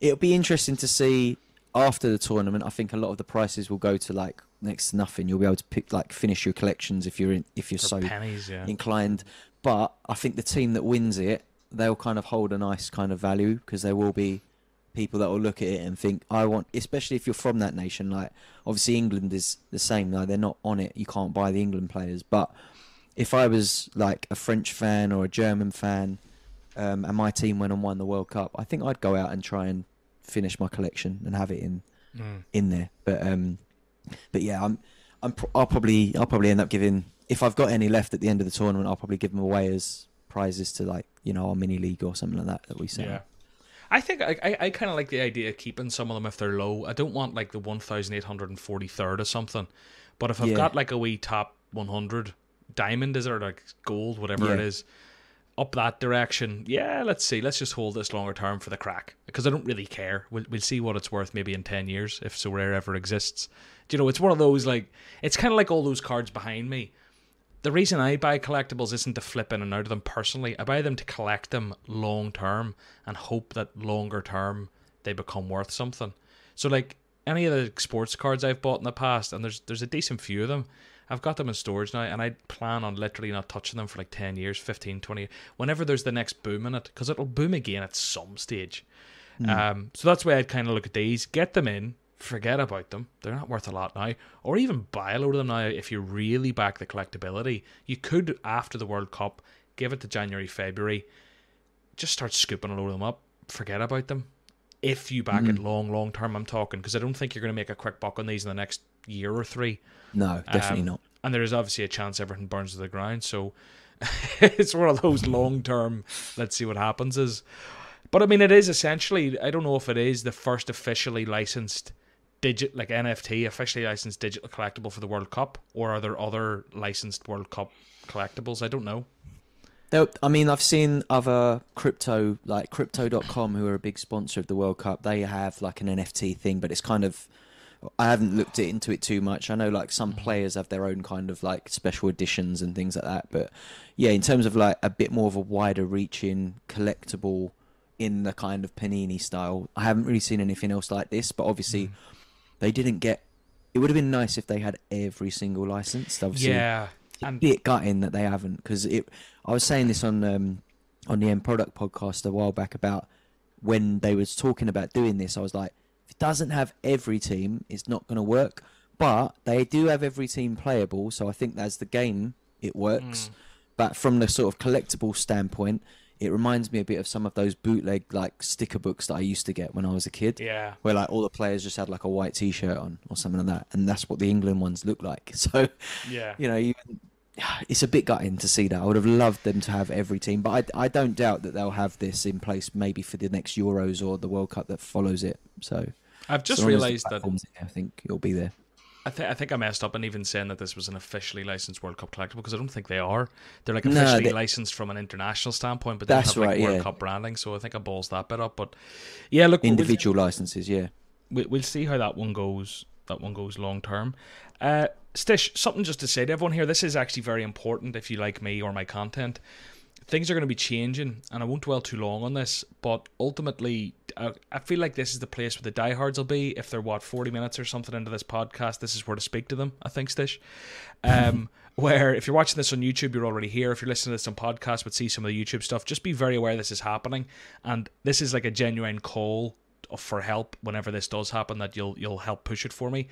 It'll be interesting to see after the tournament. I think a lot of the prices will go to like next to nothing. You'll be able to pick like finish your collections if you're in, if you're For so pennies, yeah. inclined. But I think the team that wins it, they'll kind of hold a nice kind of value because there will be people that will look at it and think, I want, especially if you're from that nation. Like, obviously, England is the same. Like, they're not on it. You can't buy the England players. But if I was like a French fan or a German fan um, and my team went and won the World Cup, I think I'd go out and try and finish my collection and have it in Mm. in there. But um, but yeah, I'm I'm pro- I'll probably I'll probably end up giving if I've got any left at the end of the tournament, I'll probably give them away as prizes to like you know our mini league or something like that that we set. Yeah. up. I think I, I, I kind of like the idea of keeping some of them if they're low. I don't want like the 1843rd or something. But if I've Yeah. got like a wee top 100 diamond, is it, or like gold, whatever it Yeah. is, up that direction, yeah, let's see. Let's just hold this longer term for the crack because I don't really care. We'll, we'll see what it's worth maybe in 10 years if Sorare ever exists. Do you know, it's one of those like, it's kind of like all those cards behind me. The reason I buy collectibles isn't to flip in and out of them personally. I buy them to collect them long term and hope that longer term they become worth something. So, like any of the sports cards I've bought in the past, and there's there's a decent few of them, I've got them in storage now, and I plan on literally not touching them for like 10 years, 15, 20, whenever there's the next boom in it, because it'll boom again at some stage. Mm. Um, so that's why I'd kind of look at these, get them in, forget about them. They're not worth a lot now. Or even buy a load of them now if you really back the collectability. You could, after the World Cup, give it to January, February, just start scooping a load of them up, forget about them. If you back mm. it long, long term, I'm talking, because I don't think you're going to make a quick buck on these in the next year or three. No, definitely um, not. And there is obviously a chance everything burns to the ground. So it's one of those long term, let's see what happens is. But I mean, it is essentially, I don't know if it is the first officially licensed digit like NFT officially licensed digital collectible for the World Cup, or are there other licensed World Cup collectibles? I don't know. I mean, I've seen other crypto, like Crypto.com, who are a big sponsor of the World Cup. They have like an NFT thing, but it's kind of I haven't looked into it too much. I know like some mm-hmm. players have their own kind of like special editions and things like that. But yeah, in terms of like a bit more of a wider reaching collectible in the kind of Panini style, I haven't really seen anything else like this. But obviously, mm. They didn't get. It would have been nice if they had every single license. Obviously, yeah, and bit gutting that they haven't because it. I was saying this on um on the End Product podcast a while back about when they was talking about doing this. I was like it doesn't have every team, it's not going to work. But they do have every team playable, so I think that's the game. It works. Mm. But from the sort of collectible standpoint, it reminds me a bit of some of those bootleg like sticker books that I used to get when I was a kid. Yeah. Where like all the players just had like a white t-shirt on or something like that, and that's what the England ones look like. So, yeah, you know, you, it's a bit gutting to see that. I would have loved them to have every team, but I, I don't doubt that they'll have this in place maybe for the next Euros or the World Cup that follows it. So I've just realised that I think it'll be there. I, th- I think I messed up in even saying that this was an officially licensed World Cup collectible because I don't think they are. They're like officially no, they, licensed from an international standpoint, but they have like right, World yeah. Cup branding. So I think I balls that bit up. But yeah, look, individual we'll, licenses, yeah. We, we'll see how that one goes. That one goes long term. Uh, Stish, something just to say to everyone here. This is actually very important if you like me or my content things are going to be changing, and I won't dwell too long on this. But ultimately, I, I feel like this is the place where the diehards will be. If they're what forty minutes or something into this podcast, this is where to speak to them. I think, Stish. Um, where if you're watching this on YouTube, you're already here. If you're listening to this on podcast, but see some of the YouTube stuff, just be very aware this is happening, and this is like a genuine call for help whenever this does happen. That you'll you'll help push it for me.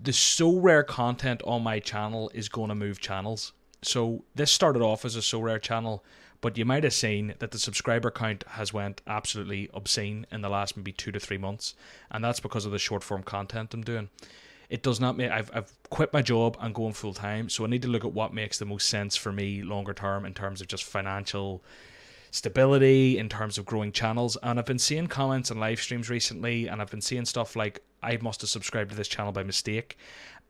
The Sorare content on my channel is going to move channels so this started off as a Sorare channel, but you might have seen that the subscriber count has went absolutely obscene in the last maybe two to three months, and that's because of the short form content I'm doing. It does not make I've I've quit my job and going full time, so I need to look at what makes the most sense for me longer term in terms of just financial stability in terms of growing channels. And I've been seeing comments and live streams recently, and I've been seeing stuff like I must have subscribed to this channel by mistake.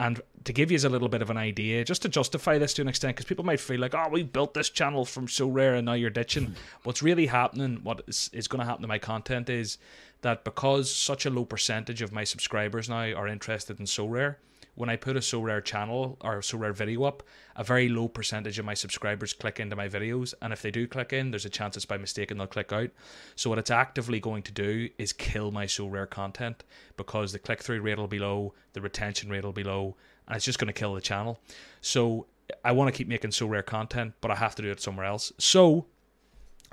And to give you a little bit of an idea, just to justify this to an extent, because people might feel like, oh, we built this channel from Sorare and now you're ditching. Hmm. What's really happening, what is, is going to happen to my content is that because such a low percentage of my subscribers now are interested in Sorare, when I put a Sorare channel or Sorare video up, a very low percentage of my subscribers click into my videos. And if they do click in, there's a chance it's by mistake and they'll click out. So what it's actively going to do is kill my Sorare content because the click through rate will be low, the retention rate will be low, and it's just going to kill the channel. So I want to keep making Sorare content, but I have to do it somewhere else. So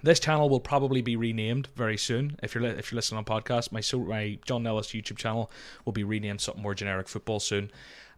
this channel will probably be renamed very soon. If you're if you're listening on podcast, my so my John Nellis YouTube channel will be renamed something more generic football soon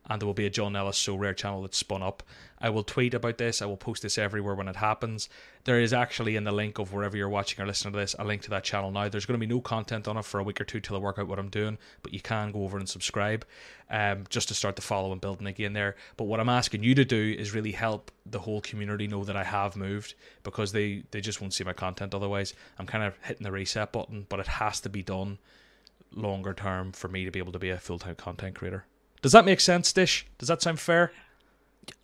and there will be a John Nellis So Rare channel that's spun up. I will tweet about this. I will post this everywhere when it happens. There is actually in the link of wherever you're watching or listening to this a link to that channel now. There's going to be no content on it for a week or two till I work out what I'm doing, but you can go over and subscribe um, just to start the follow and building again there. But what I'm asking you to do is really help the whole community know that I have moved because they, they just won't see my content otherwise. I'm kind of hitting the reset button, but it has to be done longer term for me to be able to be a full time content creator. Does that make sense, Dish? Does that sound fair?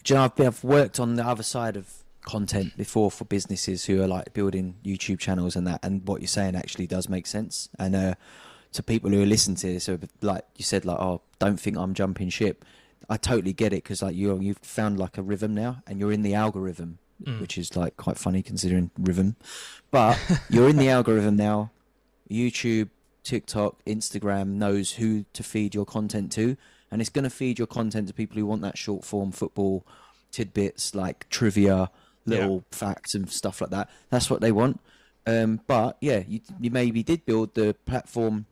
Do you know, I've, worked on the other side of content before for businesses who are like building YouTube channels and that. And what you're saying actually does make sense. And uh, to people who are listening to this, like you said, like oh, don't think I'm jumping ship. I totally get it because like you you've found like a rhythm now, and you're in the algorithm, Mm. which is like quite funny considering rhythm. But you're in the algorithm now. YouTube, TikTok, Instagram knows who to feed your content to, and it's going to feed your content to people who want that short form football tidbits like trivia, little facts and stuff like that. That's what they want. Um, but yeah, you, you maybe did build the platform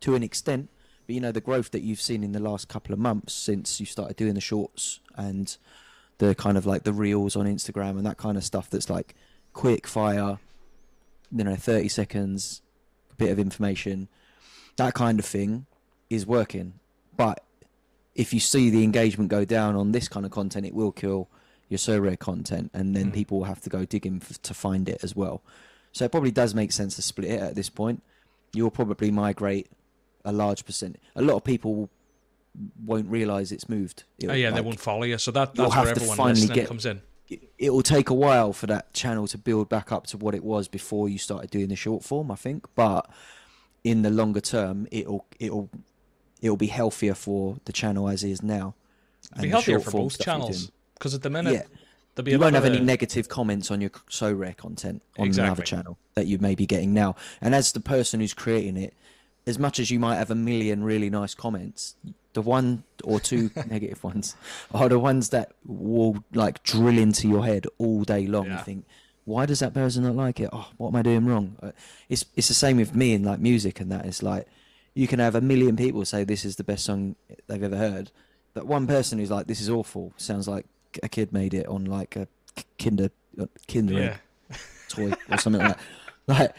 to an extent, but you know the growth that you've seen in the last couple of months since you started doing the shorts and the kind of like the reels on Instagram and that kind of stuff that's like quick fire, you know, 30 seconds, bit of information, that kind of thing is working. But if you see the engagement go down on this kind of content, it will kill your Sorare content, and then Mm. people will have to go digging f- to find it as well. So it probably does make sense to split it at this point. You'll probably migrate a large percent. A lot of people won't realize it's moved. Oh It'll, yeah, they won't follow you. So that that's where everyone finally get- comes in. it- it will take a while for that channel to build back up to what it was before you started doing the short form, I think. But in the longer term, it'll it'll it'll be healthier for the channel as is now. It'll be healthier for both channels because at the minute Yeah. there'll be You won't have any negative comments on your Sorare content on Exactly. another channel that you may be getting now. And as the person who's creating it, as much as you might have a million really nice comments, the one or two negative ones are the ones that will like drill into your head all day long. Yeah. You think, why does that person not like it? Oh, what am I doing wrong? Uh, It's it's the same with me in like music and that. It's like you can have a million people say this is the best song they've ever heard, but one person who's like, this is awful. Sounds like a kid made it on like a Kinder uh, Kinder yeah. Toy or something like that. Like,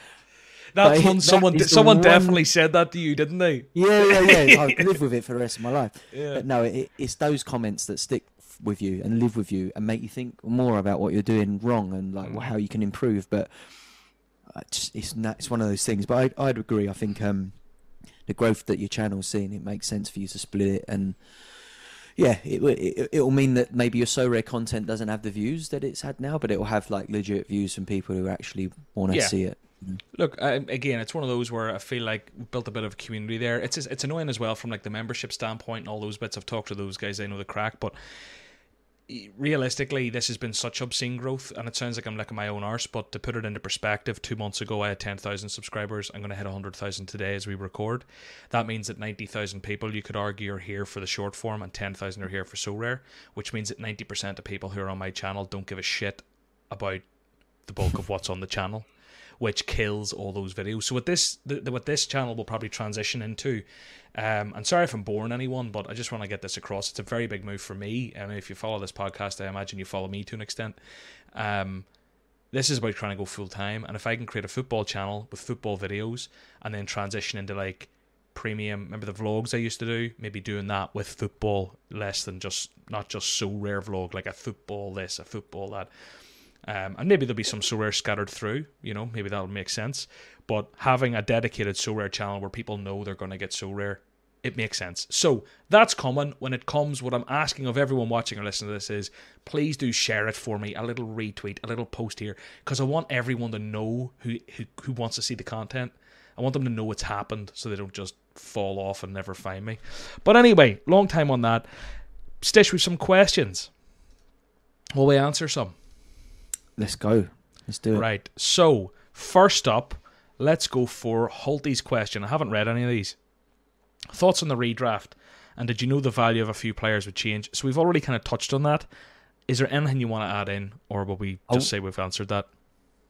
That's one that someone the someone one- definitely said that to you, didn't they? yeah, yeah, yeah. I live with it for the rest of my life. Yeah. But no, it, it's those comments that stick with you and live with you and make you think more about what you're doing wrong and like Mm. how you can improve. But uh, it's it's, na- it's one of those things. But I, I'd agree. I think um, the growth that your channel's seeing, it makes sense for you to split it and. Yeah, it will- it it will mean that maybe your Sorare content doesn't have the views that it's had now, but it will have like legit views from people who actually want to Yeah. see it. Look, uh, again, it's one of those where I feel like built a bit of a community there. It's it's annoying as well from like the membership standpoint and all those bits. I've talked to those guys, they know the crack, but realistically, this has been such obscene growth, and it sounds like I'm licking my own arse. But to put it into perspective, two months ago I had ten thousand subscribers. I'm going to hit hundred thousand today as we record. That means that ninety thousand people, you could argue, are here for the short form, and ten thousand are here for Sorare. Which means that ninety percent of people who are on my channel don't give a shit about the bulk of what's on the channel which kills all those videos. So what this the, the, what this channel will probably transition into, um, and sorry if I'm boring anyone, but I just want to get this across. It's a very big move for me. and if you follow this podcast, I imagine you follow me to an extent. Um, this is about trying to go full time, and if I can create a football channel with football videos, and then transition into like premium. Remember the vlogs I used to do? Maybe doing that with football, less than just not just Sorare vlog like a football this, a football that. Um, and maybe there'll be some Sorare scattered through, you know, maybe that'll make sense. But having a dedicated Sorare channel where people know they're going to get Sorare, it makes sense. So that's common. When it comes, what I'm asking of everyone watching or listening to this is please do share it for me, a little retweet, a little post here, because I want everyone to know who, who, who wants to see the content. I want them to know it's happened so they don't just fall off and never find me. But anyway, long time on that. Stitch with some questions. Will we answer some? Let's go. Let's do it. Right. So, first up, let's go for Holty's question. I haven't read any of these. Thoughts on the redraft? And did you know the value of a few players would change? So, we've already kind of touched on that. Is there anything you want to add in, or will we just Oh. say we've answered that?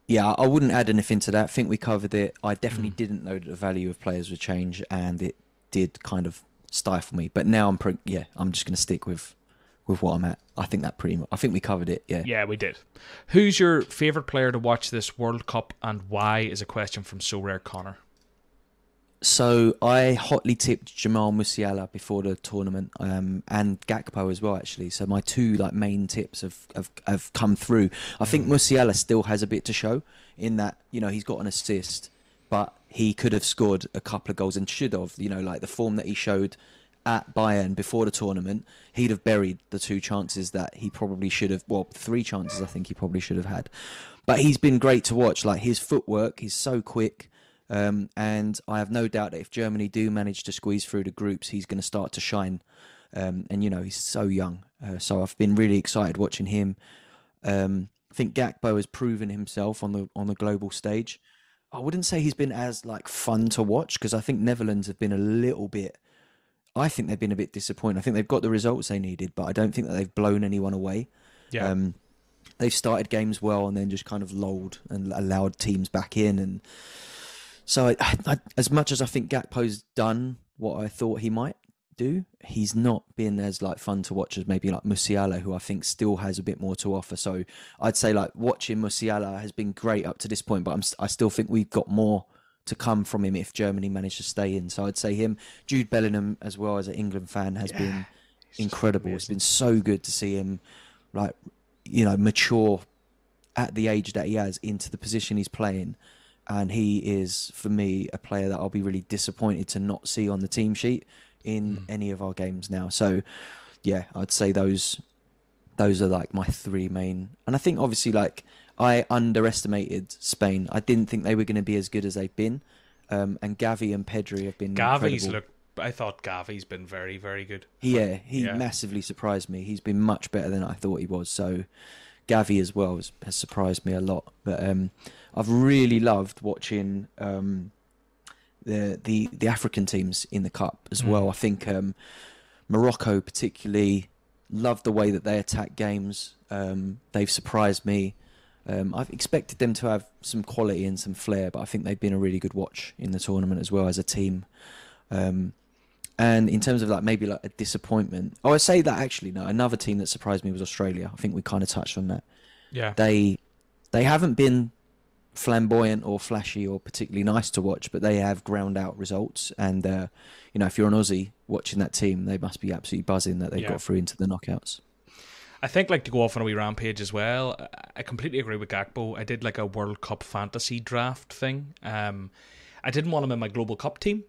Yeah, I wouldn't add anything to that. I think we covered it. I Mm. definitely didn't know that the value of players would change, and it did kind of stifle me. But now I'm pretty. Yeah, I'm just going to stick with with what I'm at. I think that pretty. much. I think we covered it. Yeah. Yeah, we did. Who's your favourite player to watch this World Cup, and why? Is a question from Sorare Connor. So I hotly tipped Jamal Musiala before the tournament, um, and Gakpo as well. Actually, so my two like main tips have have, have come through. I think Musiala still has a bit to show in that you know he's got an assist, but he could have scored a couple of goals and should have. You know, like the form that he showed at Bayern before the tournament, he'd have buried the two chances that he probably should have. Well, three chances I think he probably should have had. But he's been great to watch. Like his footwork, he's so quick. Um, and I have no doubt that if Germany do manage to squeeze through the groups, he's going to start to shine. Um, and you know he's so young, uh, so I've been really excited watching him. Um, I think Gakpo has proven himself on the on the global stage. I wouldn't say he's been as like fun to watch because I think Netherlands have been a little bit. I think they've been a bit disappointed. I think they've got the results they needed, but I don't think that they've blown anyone away. Yeah. Um, they've started games well and then just kind of lulled and allowed teams back in. And so, I, I, as much as I think Gakpo's done what I thought he might do, he's not been as like fun to watch as maybe like Musiala, who I think still has a bit more to offer. So I'd say like watching Musiala has been great up to this point, but I'm, I still think we've got more to come from him if Germany managed to stay in. So I'd say him, Jude Bellingham as well as an England fan has Yeah, been incredible. It's been so good to see him, like you know, mature at the age that he has into the position he's playing. And he is, for me, a player that I'll be really disappointed to not see on the team sheet in Mm. any of our games now. So, yeah, I'd say those those are like my three main. And I think obviously, like I underestimated Spain. I didn't think they were going to be as good as they've been. Um, and Gavi and Pedri have been Gavi's incredible. look. I thought Gavi's been very, very good. Yeah, he Yeah. massively surprised me. He's been much better than I thought he was. So, Gavi as well has, has surprised me a lot. But um, I've really loved watching um, the the the African teams in the cup as Mm. well. I think um, Morocco particularly loved the way that they attack games. Um, they've surprised me. Um, I've expected them to have some quality and some flair, but I think they've been a really good watch in the tournament as well as a team. Um, and in terms of like maybe like a disappointment, oh, I say that actually no. Another team that surprised me was Australia. I think we kind of touched on that. Yeah. They they haven't been flamboyant or flashy or particularly nice to watch, but they have ground out results. And uh, you know, if you're an Aussie watching that team, they must be absolutely buzzing that they Yeah. got through into the knockouts. I think like to go off on a wee rampage as well. I- completely agree with Gakpo. I did like a World Cup fantasy draft thing. Um, I didn't want him in my Global Cup team.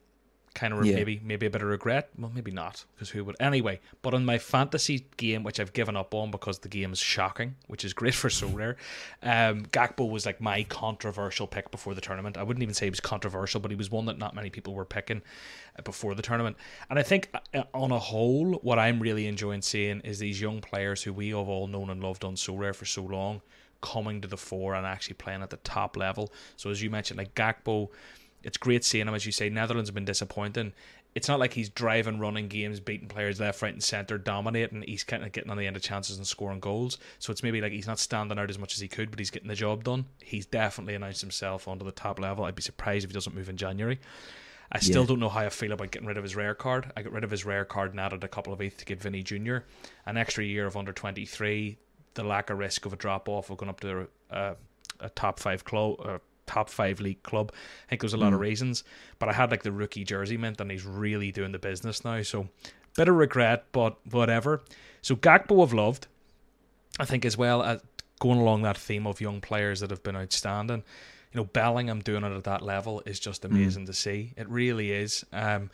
Kind of Yeah. maybe maybe a bit of regret. Well, maybe not because who would anyway. But on my fantasy game, which I've given up on because the game is shocking, which is great for Sorare. Um, Gakpo was like my controversial pick before the tournament. I wouldn't even say he was controversial, but he was one that not many people were picking uh, before the tournament. And I think uh, on a whole, what I'm really enjoying seeing is these young players who we have all known and loved on Sorare for so long coming to the fore and actually playing at the top level. So as you mentioned, like Gakpo, it's great seeing him. As you say, Netherlands have been disappointing. It's not like he's driving, running games, beating players left, right, and centre, dominating. He's kind of getting on the end of chances and scoring goals. So it's maybe like he's not standing out as much as he could, but he's getting the job done. He's definitely announced himself onto the top level. I'd be surprised if he doesn't move in January. I still Yeah. don't know how I feel about getting rid of his rare card. I got rid of his rare card and added a couple of ETH to give Vini Jr. An extra year of under 23, the lack of risk of a drop off of going up to uh, a top five club, uh, top five league club. I think there was a lot of hmm. reasons, but I had like the rookie jersey mint, and he's really doing the business now. So, bit of regret, but whatever. So Gakpo I've loved. I think as well as going along that theme of young players that have been outstanding. You know, Bellingham doing it at that level is just hmm. amazing to see. It really is. Um,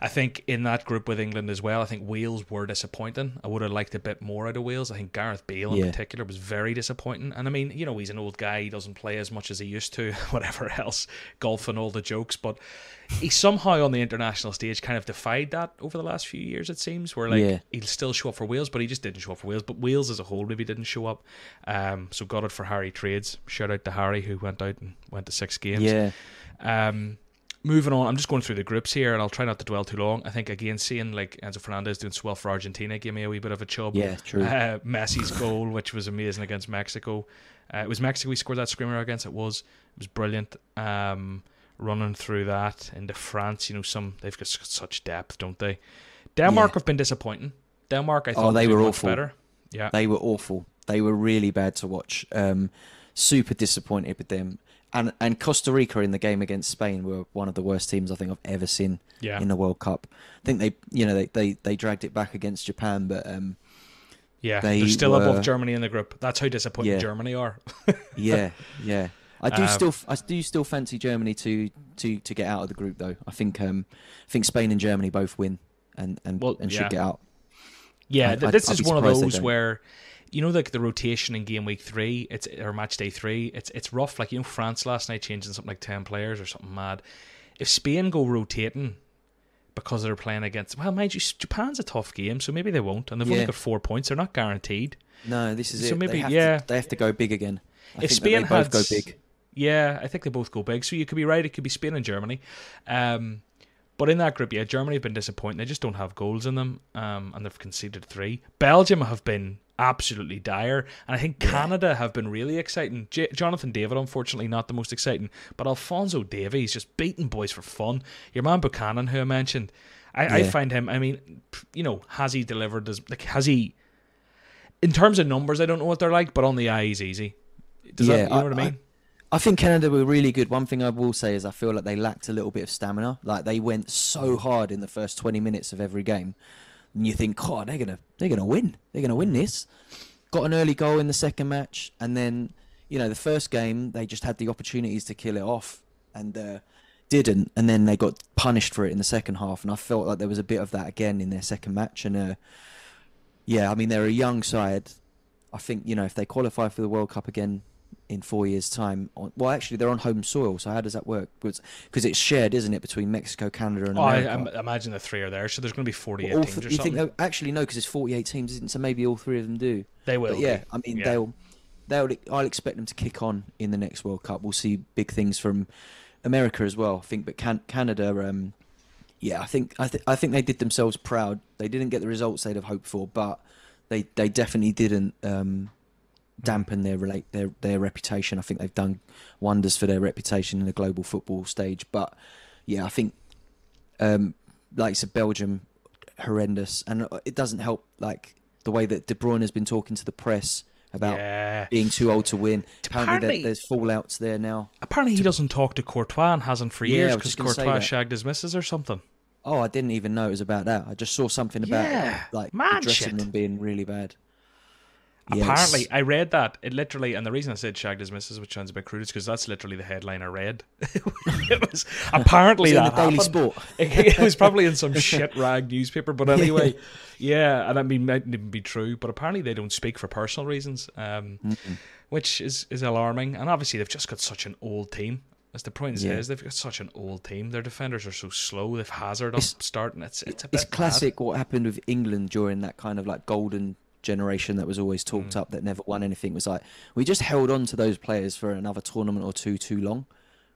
I think in that group with England as well, I think Wales were disappointing. I would have liked a bit more out of Wales. I think Gareth Bale in Yeah. particular was very disappointing. And I mean, you know, he's an old guy. He doesn't play as much as he used to, whatever else, golf and all the jokes. But he somehow on the international stage kind of defied that over the last few years, it seems, where like Yeah. he'll still show up for Wales, but he just didn't show up for Wales. But Wales as a whole maybe didn't show up. Um, so got it for Harry Trades. Shout out to Harry who went out and went to six games. Yeah, Um, moving on, I'm just going through the groups here, and I'll try not to dwell too long. I think again, seeing like Enzo Fernandez doing swell for Argentina gave me a wee bit of a chub. yeah, true. Uh, Messi's goal, which was amazing against Mexico. Uh, it was Mexico we scored that screamer against. It was it was brilliant. Um, running through that into France, you know, some they've got such depth, don't they? Denmark Yeah. have been disappointing. Denmark, I Oh, thought they were much awful. better. Yeah, They were awful. They were really bad to watch. Um, super disappointed with them. And and Costa Rica in the game against Spain were one of the worst teams I think I've ever seen yeah, in the World Cup. I think they, you know, they, they, they dragged it back against Japan, but um, yeah. they They're still were- above Germany in the group. That's how disappointing Yeah. Germany are. yeah, yeah. I do Um, still, I do still fancy Germany to, to, to get out of the group though. I think, um, I think Spain and Germany both win, and and, Well, and yeah. should get out. Yeah, I- th- this I'd is one of those where you know, like the rotation in game week three, it's or match day three. It's it's rough. Like you know, France last night changing something like ten players or something mad. If Spain go rotating because they're playing against, well, mind you, Japan's a tough game, so maybe they won't, and they've only Yeah. got four points. They're not guaranteed. No, this is So it. maybe- they yeah. to, they have to go big again. I if Spain they both had go big. Yeah, I think they both go big. So you could be right. It could be Spain and Germany. Um, but in that group, yeah, Germany have been disappointing. They just don't have goals in them, um, and they've conceded three. Belgium have been absolutely dire, and I think Canada have been really exciting. J- Jonathan David, unfortunately, not the most exciting, but Alfonso Davies just beating boys for fun. Your man Buchanan, who I mentioned, I, I find him. I mean, you know, has he delivered? As, like, has he? In terms of numbers, I don't know what they're like, but on the eye, he's easy. Does that, Yeah, you know I- what I mean? I think Canada were really good. One thing I will say is I feel like they lacked a little bit of stamina. Like they went so hard in the first twenty minutes of every game, and you think, "God, they're gonna they're gonna win. They're gonna win this." Got an early goal in the second match, and then you know the first game they just had the opportunities to kill it off, and uh, didn't. And then they got punished for it in the second half, and I felt like there was a bit of that again in their second match. And uh, yeah, I mean they're a young side. I think you know if they qualify for the World Cup again in four years' time, on, well, actually they're on home soil. So how does that work? Because it's shared, isn't it, between Mexico, Canada, and Oh, I, America? I imagine the three are there, so there's going to be 48 all teams th- or you think actually no, because it's forty-eight teams, isn't it? So maybe all three of them do. they will. But yeah. I mean Yeah. they'll they'll I'll expect them to kick on in the next World Cup. We'll see big things from America as well. I think, but can, Canada, um, yeah, I think I think I think they did themselves proud. They didn't get the results they'd have hoped for, but they they definitely didn't um, dampen their relate their their reputation. I think they've done wonders for their reputation in the global football stage. But yeah, I think um, like you said, Belgium horrendous, and it doesn't help like the way that De Bruyne has been talking to the press about Yeah. being too old to win. Apparently, Apparently- there, there's fallouts there now. Apparently, he doesn't talk to Courtois and hasn't for years because just Courtois shagged his missus or something. Oh, I didn't even know it was about that. I just saw something about Yeah, like the dressing room being really bad. Yeah, Apparently, I read that it literally, and the reason I said shagged his missus, which sounds a bit crude, is because that's literally the headline I read. it was apparently Was that the Daily. Sport? It, it was probably in some shit rag newspaper, but anyway, yeah, and I mean, might even be true, but apparently they don't speak for personal reasons, um, which is is alarming. And obviously, they've just got such an old team. As the point Yeah. is, they've got such an old team. Their defenders are so slow. They've Hazard up It's- starting. It's it's a It's classic what happened with England during that kind of like golden generation that was always talked Mm. up that never won anything. Was like we just held on to those players for another tournament or two too long,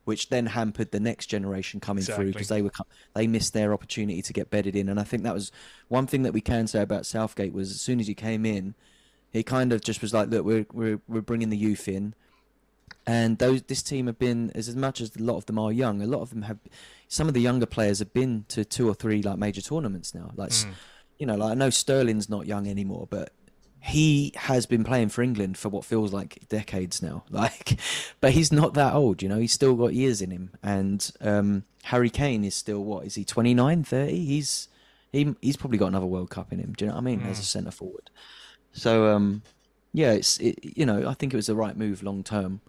which then hampered the next generation coming through because they were they missed their opportunity to get bedded in. And I think that was one thing that we can say about Southgate was as soon as he came in, he kind of just was like, look, we're we're we're bringing the youth in. And those this team have been as as much as a lot of them are young. A lot of them have. Some of the younger players have been to two or three like major tournaments now. Like Mm. you know, like I know Sterling's not young anymore, but he has been playing for England for what feels like decades now. Like, but he's not that old, you know. He's still got years in him. And um, Harry Kane is still what is he 29, 30? He's he he's probably got another World Cup in him. Do you know what I mean? As a centre forward. So um, yeah, it's it, you know I think it was the right move long term.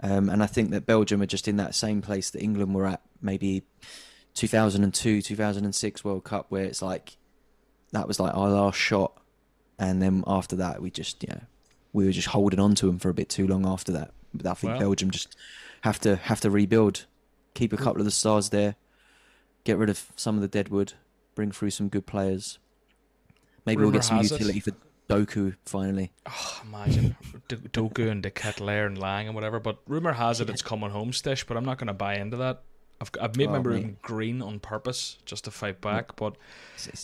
Um, and I think that Belgium are just in that same place that England were at maybe 2002, 2006 World Cup, where it's like that was like our last shot, and then after that we just you know we were just holding on to them for a bit too long after that. But I think Well- Belgium just have to have to rebuild, keep a couple of the stars there, get rid of some of the deadwood, bring through some good players. Maybe we'll get some has it- utility for Doku finally. Oh, imagine D- Doku and De Ketelaere and Lang and whatever. But rumor has it it's coming home, Stish. But I'm not going to buy into that. I've, I've made my Oh, room mate. green on purpose just to fight back. But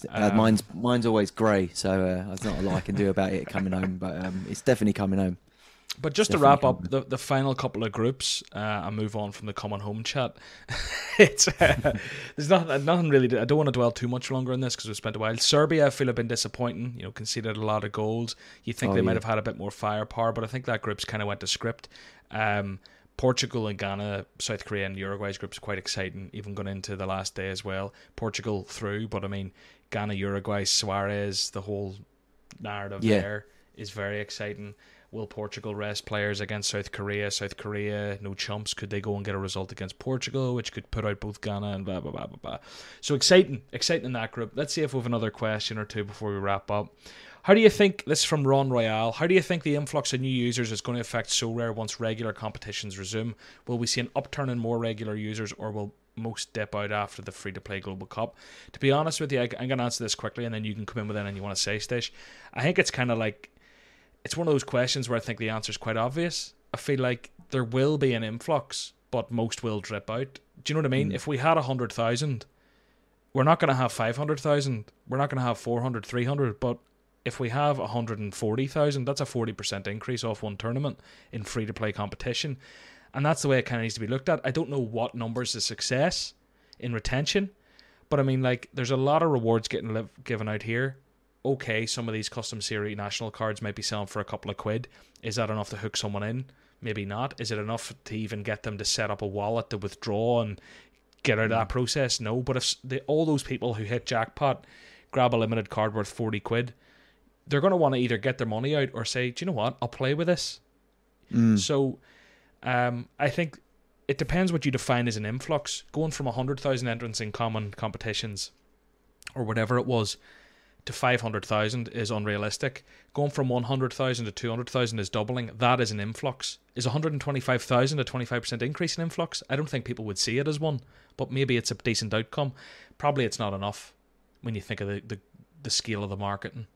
uh, Um, mine's mine's always grey, so uh, there's not a lot I can do about it coming home. But um, it's definitely coming home. But just to wrap up the, the final couple of groups uh, and move on from the common home chat, it's uh, there's nothing, nothing really. To, I don't want to dwell too much longer on this because we spent a while. Serbia, I feel have been disappointing. You know, conceded a lot of goals. You think Oh, they might have had a bit more firepower, but I think that group's kind of went to script. Um, Portugal and Ghana, South Korea and Uruguay's group's quite exciting. Even going into the last day as well. Portugal through, but I mean Ghana, Uruguay, Suarez, the whole narrative Yeah. there is very exciting. Will Portugal rest players against South Korea? South Korea, no chumps. Could they go and get a result against Portugal, which could put out both Ghana and blah, blah, blah, blah, blah. So exciting, exciting in that group. Let's see if we have another question or two before we wrap up. How do you think, this is from Ron Royale, how do you think the influx of new users is going to affect Sorare once regular competitions resume? Will we see an upturn in more regular users or will most dip out after the free to play Global Cup? To be honest with you, I, am going to answer this quickly and then you can come in with anything you want to say, Stish. I think it's kind of like it's one of those questions where I think the answer is quite obvious. I feel like there will be an influx, but most will drip out. Do you know what I mean? Mm. If we had 100,000, we're not going to have 500,000. We're not going to have 400, 300. But if we have 140,000, that's a 40% increase off one tournament in free to play competition. And that's the way it kind of needs to be looked at. I don't know what numbers is success in retention, but I mean, like, there's a lot of rewards getting live, given out here okay, some of these custom series national cards might be selling for a couple of quid. Is that enough to hook someone in? Maybe not. Is it enough to even get them to set up a wallet to withdraw and get out of that mm. process? No. But if the, all those people who hit jackpot grab a limited card worth 40 quid, they're going to want to either get their money out or say, do you know what? I'll play with this. Mm. So um, I think it depends what you define as an influx. Going from 100,000 entrants in common competitions or whatever it was to 500,000 is unrealistic. Going from 100,000 to 200,000 is doubling. That is an influx. Is 125,000 a 25% increase in influx? I don't think people would see it as one, but maybe it's a decent outcome. Probably it's not enough when you think of the, the, the scale of the marketing.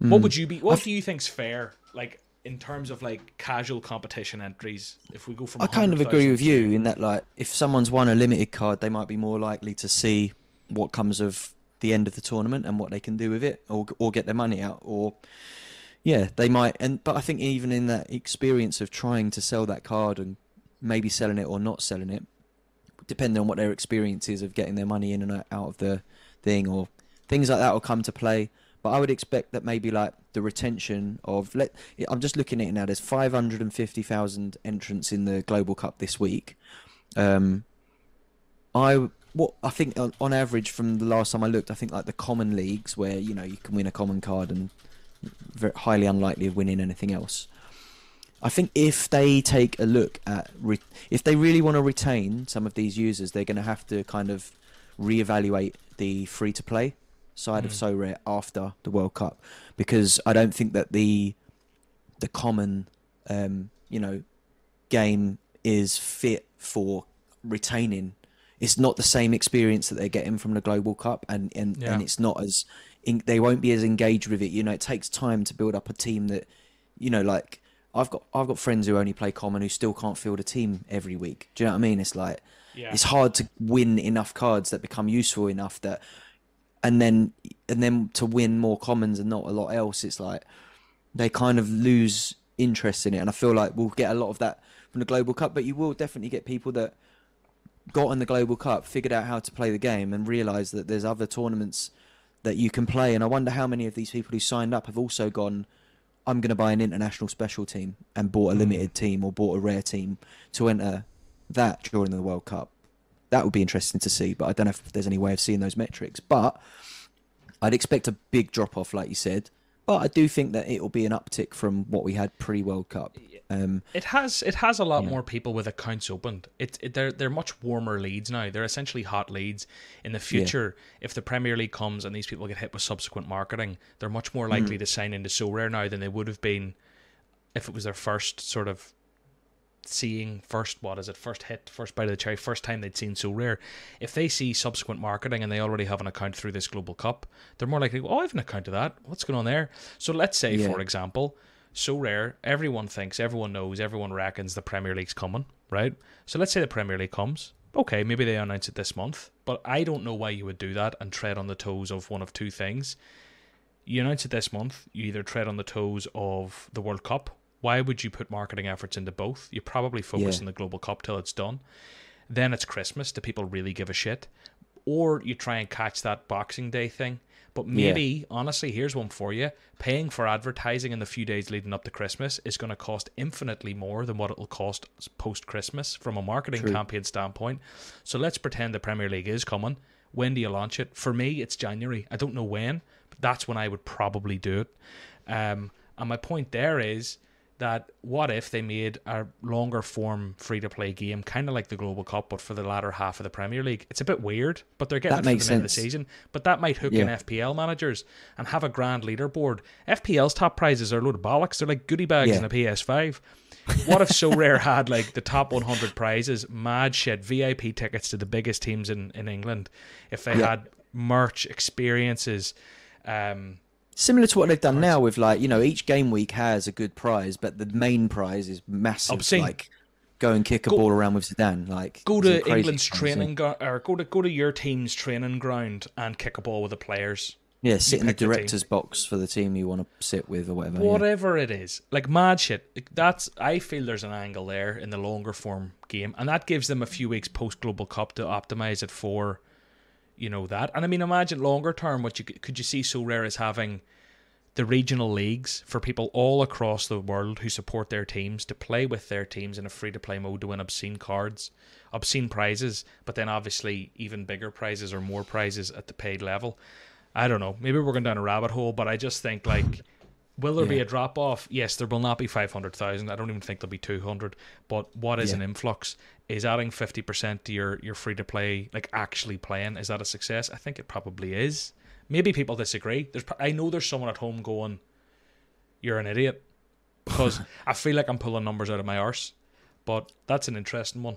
What hmm. would you be? What I've, do you think's fair? Like in terms of like casual competition entries, if we go from I kind of agree with you in that like if someone's won a limited card, they might be more likely to see what comes of the end of the tournament and what they can do with it, or or get their money out, or yeah, they might. And but I think even in that experience of trying to sell that card and maybe selling it or not selling it, depending on what their experience is of getting their money in and out of the thing, or things like that will come to play. But I would expect that maybe like the retention of let I'm just looking at it now. There's 550,000 entrants in the Global Cup this week. Um, I what I think on, average from the last time I looked, I think like the common leagues where you know you can win a common card and very highly unlikely of winning anything else. I think if they take a look at re- if they really want to retain some of these users, they're going to have to kind of reevaluate the free to play side mm. of Sorare after the World Cup because I don't think that the the common um, you know game is fit for retaining it's not the same experience that they're getting from the Global Cup, and and, yeah. and it's not as in, they won't be as engaged with it. You know, it takes time to build up a team that, you know, like I've got I've got friends who only play common who still can't field a team every week. Do you know what I mean? It's like yeah. it's hard to win enough cards that become useful enough that, and then and then to win more commons and not a lot else. It's like they kind of lose interest in it, and I feel like we'll get a lot of that from the Global Cup, but you will definitely get people that got on the Global Cup, figured out how to play the game, and realised that there's other tournaments that you can play. And I wonder how many of these people who signed up have also gone, I'm going to buy an international special team and bought a hmm. limited team or bought a rare team to enter that during the World Cup. That would be interesting to see, but I don't know if there's any way of seeing those metrics. But I'd expect a big drop off, like you said. But I do think that it will be an uptick from what we had pre World Cup. Um, it has it has a lot yeah. more people with accounts opened. It, it, they're they're much warmer leads now. They're essentially hot leads. In the future, yeah. if the Premier League comes and these people get hit with subsequent marketing, they're much more likely mm. to sign into Sorare now than they would have been if it was their first sort of seeing first what is it first hit first bite of the cherry first time they'd seen Sorare. If they see subsequent marketing and they already have an account through this global cup they're more likely oh i have an account of that. What's going on there? So let's say yeah. for example Sorare everyone thinks everyone knows everyone reckons the premier league's coming right? So let's say the premier league comes. Okay maybe they announce it this month but i don't know why you would do that and tread on the toes of one of two things. You announce it this month you either tread on the toes of the world cup why would you put marketing efforts into both? You probably focus yeah. on the global cup till it's done. Then it's Christmas. Do people really give a shit? Or you try and catch that Boxing Day thing. But maybe, yeah. honestly, here's one for you. Paying for advertising in the few days leading up to Christmas is going to cost infinitely more than what it'll cost post Christmas from a marketing True. campaign standpoint. So let's pretend the Premier League is coming. When do you launch it? For me, it's January. I don't know when, but that's when I would probably do it. Um, And my point there is that what if they made a longer form free to play game, kind of like the Global Cup, but for the latter half of the Premier League? It's a bit weird, but they're getting That it for the end of the season. But that might hook in FPL managers and have a grand leaderboard. FPL's top prizes are a load of bollocks. They're like goodie bags Yeah. in a PS5. What if So Rare had like the top 100 prizes, mad shit, VIP tickets to the biggest teams in, in England? If they Yeah. had merch, experiences, um, Similar to what they've done now with like you know each game week has a good prize, but the main prize is massive. Obscene. Like go and kick a Go- ball around with Zidane. Like go to England's training go- or go to go to your team's training ground and kick a ball with the players. Yeah, sit in the director's box for the team you want to sit with or whatever. yeah. Whatever it is, like mad shit. That's I feel there's an angle there in the longer form game, and that gives them a few weeks post Global Cup to optimize it for, you know that. And I mean, imagine longer term, what you could- you see Sorare as having the regional leagues for people all across the world who support their teams to play with their teams in a free to play mode to win obscene cards, obscene prizes, but then obviously even bigger prizes or more prizes at the paid level. I don't know. Maybe we're going down a rabbit hole, but I just think like will there be a drop off? Yes, there will not be 500,000. I don't even think there'll be 200. But what is Yeah. an influx? Is adding 50% to your your free to play like actually playing is that a success? I think it probably is. Maybe people disagree. There's I know there's someone at home going you're an idiot because I feel like I'm pulling numbers out of my arse. But that's an interesting one.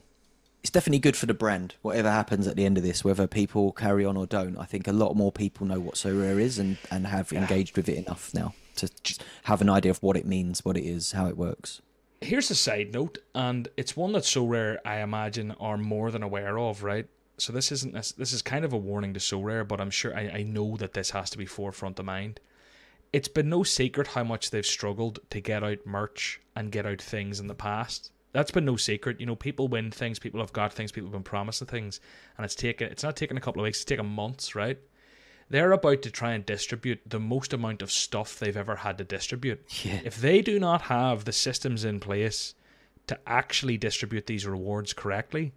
it's definitely good for the brand. Whatever happens at the end of this, whether people carry on or don't, I think a lot more people know what Sorare is and and have engaged with it enough now to just have an idea of what it means, what it is, how it works. Here's a side note, and it's one that's Sorare. I imagine are more than aware of, right? So this isn't this, this is kind of a warning to Sorare, but I'm sure I, I know that this has to be forefront of mind. It's been no secret how much they've struggled to get out merch and get out things in the past. That's been no secret. You know, people win things, people have got things, people have been promised things, and it's taken it's not taken a couple of weeks, it's taken months, right? They're about to try and distribute the most amount of stuff they've ever had to distribute. Yeah. If they do not have the systems in place to actually distribute these rewards correctly,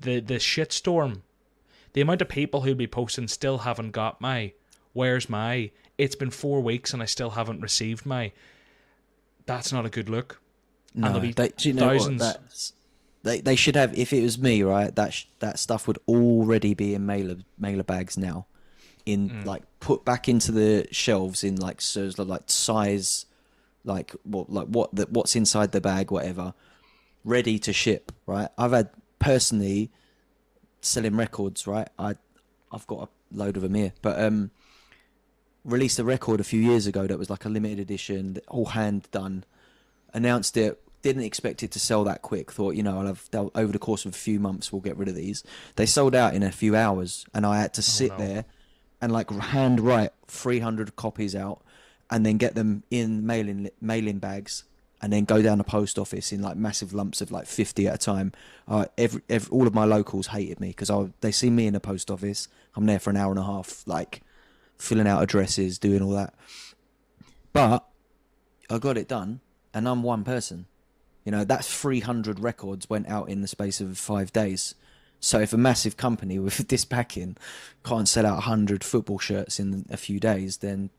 the the shitstorm, the amount of people who'll be posting still haven't got my, where's my? It's been four weeks and I still haven't received my. That's not a good look. No, there'll be they, you know thousands. what? They they should have. If it was me, right, that sh- that stuff would already be in mailer mailer bags now, in Mm. like put back into the shelves in like so like size, like what like what the, what's inside the bag, whatever, ready to ship. Right, I've had personally selling records. Right, I I've got a load of them here, but um, released a record a few years ago that was like a limited edition, all hand done announced it didn't expect it to sell that quick thought you know i'll have over the course of a few months we'll get rid of these they sold out in a few hours and i had to sit no. there and like hand write 300 copies out and then get them in mailing mailing bags and then go down the post office in like massive lumps of like 50 at a time uh, every, every all of my locals hated me because they see me in the post office i'm there for an hour and a half like filling out addresses doing all that but I got it done, and I'm one person. You know, that's 300 records went out in the space of five days. So if a massive company with this backing can't sell out 100 football shirts in a few days, then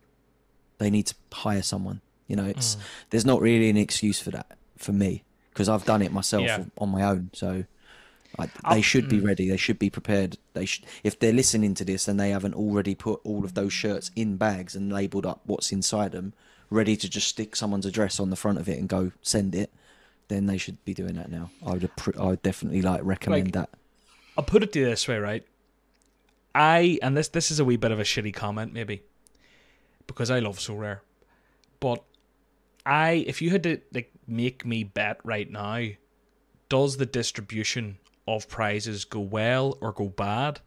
they need to hire someone. You know, it's mm. there's not really an excuse for that for me because I've done it myself Yeah. on my own. So I, I'll- they should be mm. ready. They should be prepared. They should, if they're listening to this and they haven't already put all of those shirts in bags and labelled up what's inside them, ready to just stick someone's address on the front of it and go send it, then they should be doing that now. I would, I would definitely like recommend Like- that. I'll put it this way, right? I and this this is a wee bit of a shitty comment, maybe, because I love Sorare, but I if you had to like make me bet right now, does the distribution of prizes go well or go bad?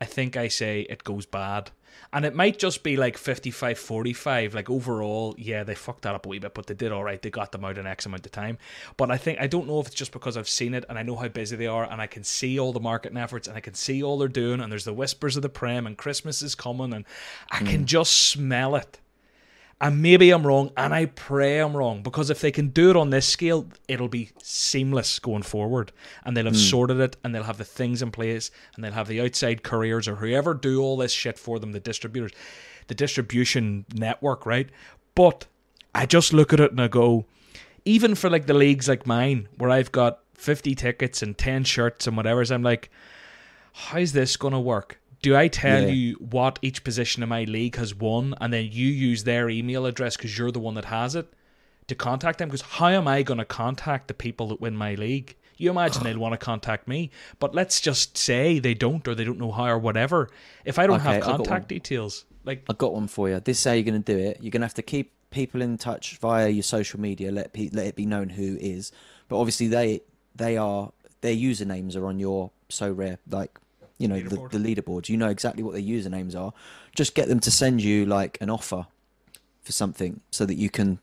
I think I say it goes bad. And it might just be like 55 45. Like overall, yeah, they fucked that up a wee bit, but they did all right. They got them out in X amount of time. But I think, I don't know if it's just because I've seen it and I know how busy they are and I can see all the marketing efforts and I can see all they're doing and there's the whispers of the Prem and Christmas is coming and I can hmm. just smell it. And maybe I'm wrong, and I pray I'm wrong, because if they can do it on this scale, it'll be seamless going forward. And they'll have hmm. sorted it, and they'll have the things in place, and they'll have the outside couriers or whoever do all this shit for them, the distributors, the distribution network, right? But I just look at it and I go, even for like the leagues like mine, where I've got 50 tickets and 10 shirts and whatever, I'm like, how's this going to work? Do I tell Yeah. you what each position in my league has won and then you use their email address because you're the one that has it to contact them? Because how am I going to contact the people that win my league? You imagine they'll want to contact me, but let's just say they don't or they don't know how or whatever. If I don't Okay, have contact details, like I got one for you. This is how you're going to do it. You're going to have to keep people in touch via your social media. Let pe- let it be known who is. But obviously they they are their usernames are on your Sorare like you know Leaderboard. the, the leaderboard. You know exactly what their usernames are. Just get them to send you like an offer for something so that you can.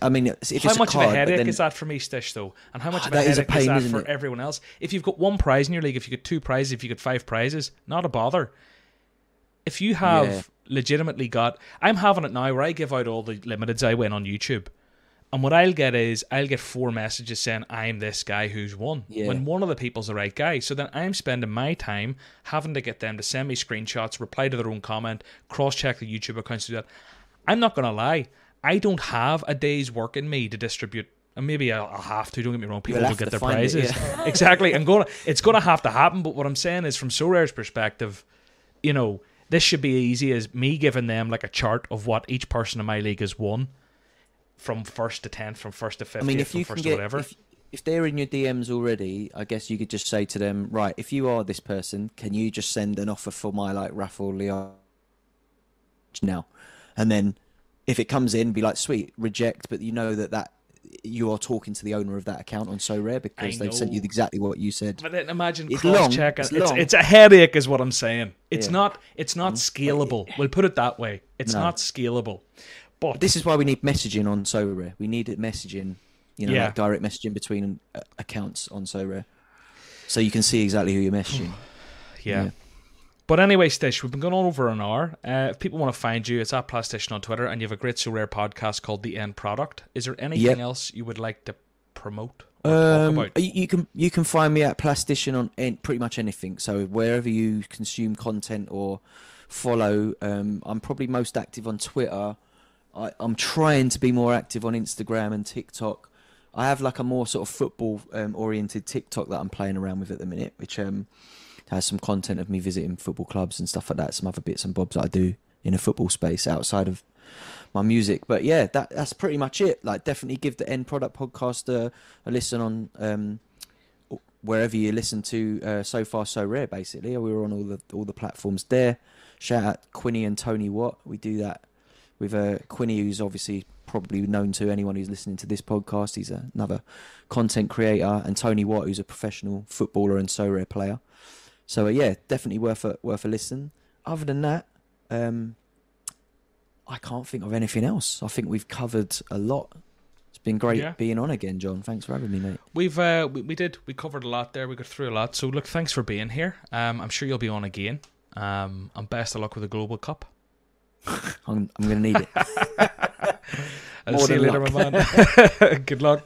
I mean, if how it's much a card, of a headache then- is that for me, Stish, though? And how much of a that is a headache is pain, that for it? everyone else? If you've got one prize in your league, if you get two prizes, if you get five prizes, not a bother. If you have Yeah. legitimately got, I'm having it now where I give out all the limiteds I win on YouTube. And what I'll get is I'll get four messages saying I'm this guy who's won. Yeah. When one of the people's the right guy. So then I'm spending my time having to get them to send me screenshots, reply to their own comment, cross check the YouTube accounts to do that. I'm not gonna lie. I don't have a day's work in me to distribute and maybe I'll, I'll have to. Don't get me wrong. People You'll will get their find it, prizes. yeah. exactly. I'm gonna. It's gonna have to happen. But what I'm saying is, from Sorare's perspective, you know, this should be easy as me giving them like a chart of what each person in my league has won, from first to tenth, from first to I fiftieth, mean, if from you can first to whatever. if, if they're in your DMs already, I guess you could just say to them, right, if you are this person, can you just send an offer for my like Raffle Leon now, and then if it comes in, be like, sweet, reject, but you know that that you are talking to the owner of that account on Sorare because they've sent you exactly what you said. But then imagine It's cross long, checking. it's It's, it's, a headache, is what I'm saying. It's Yeah. not. It's not mm-hmm. scalable. We'll put it that way. It's No. not scalable. But This is why we need messaging on Sorare. We need it messaging, you know, Yeah. like direct messaging between uh, accounts on Sorare, so you can see exactly who you're messaging. yeah. Yeah. But anyway, Stish, we've been going on over an hour. Uh, if people want to find you, it's at Plastician on Twitter, and you have a great Sorare podcast called The End Product. Is there anything Yep. else you would like to promote Um, about? you, you can you can find me at Plastician on pretty much anything. So wherever you consume content or follow, um, I'm probably most active on Twitter. I, I'm trying to be more active on Instagram and TikTok. I have like a more sort of football um, oriented TikTok that I'm playing around with at the minute, which um, has some content of me visiting football clubs and stuff like that. Some other bits and bobs that I do in a football space outside of my music. But yeah, that that's pretty much it. Like, definitely give the End Product podcast a, a listen on um, wherever you listen to uh, So Far So Rare. Basically, we're on all the all the platforms there. Shout out Quinny and Tony Watt. We do that with uh, Quinny, who's obviously probably known to anyone who's listening to this podcast. He's another content creator, and Tony Watt, who's a professional footballer and Sorare player. So uh, yeah, definitely worth a worth a listen. Other than that, um, I can't think of anything else. I think we've covered a lot. It's been great Yeah. being on again, John. Thanks for having me, mate. We've uh, we, we did we covered a lot there. We got through a lot. So look, thanks for being here. Um, I'm sure you'll be on again. Um, and best of luck with the Global Cup. I'm, I'm going to need it. I'll More see you than later, my man. Good luck.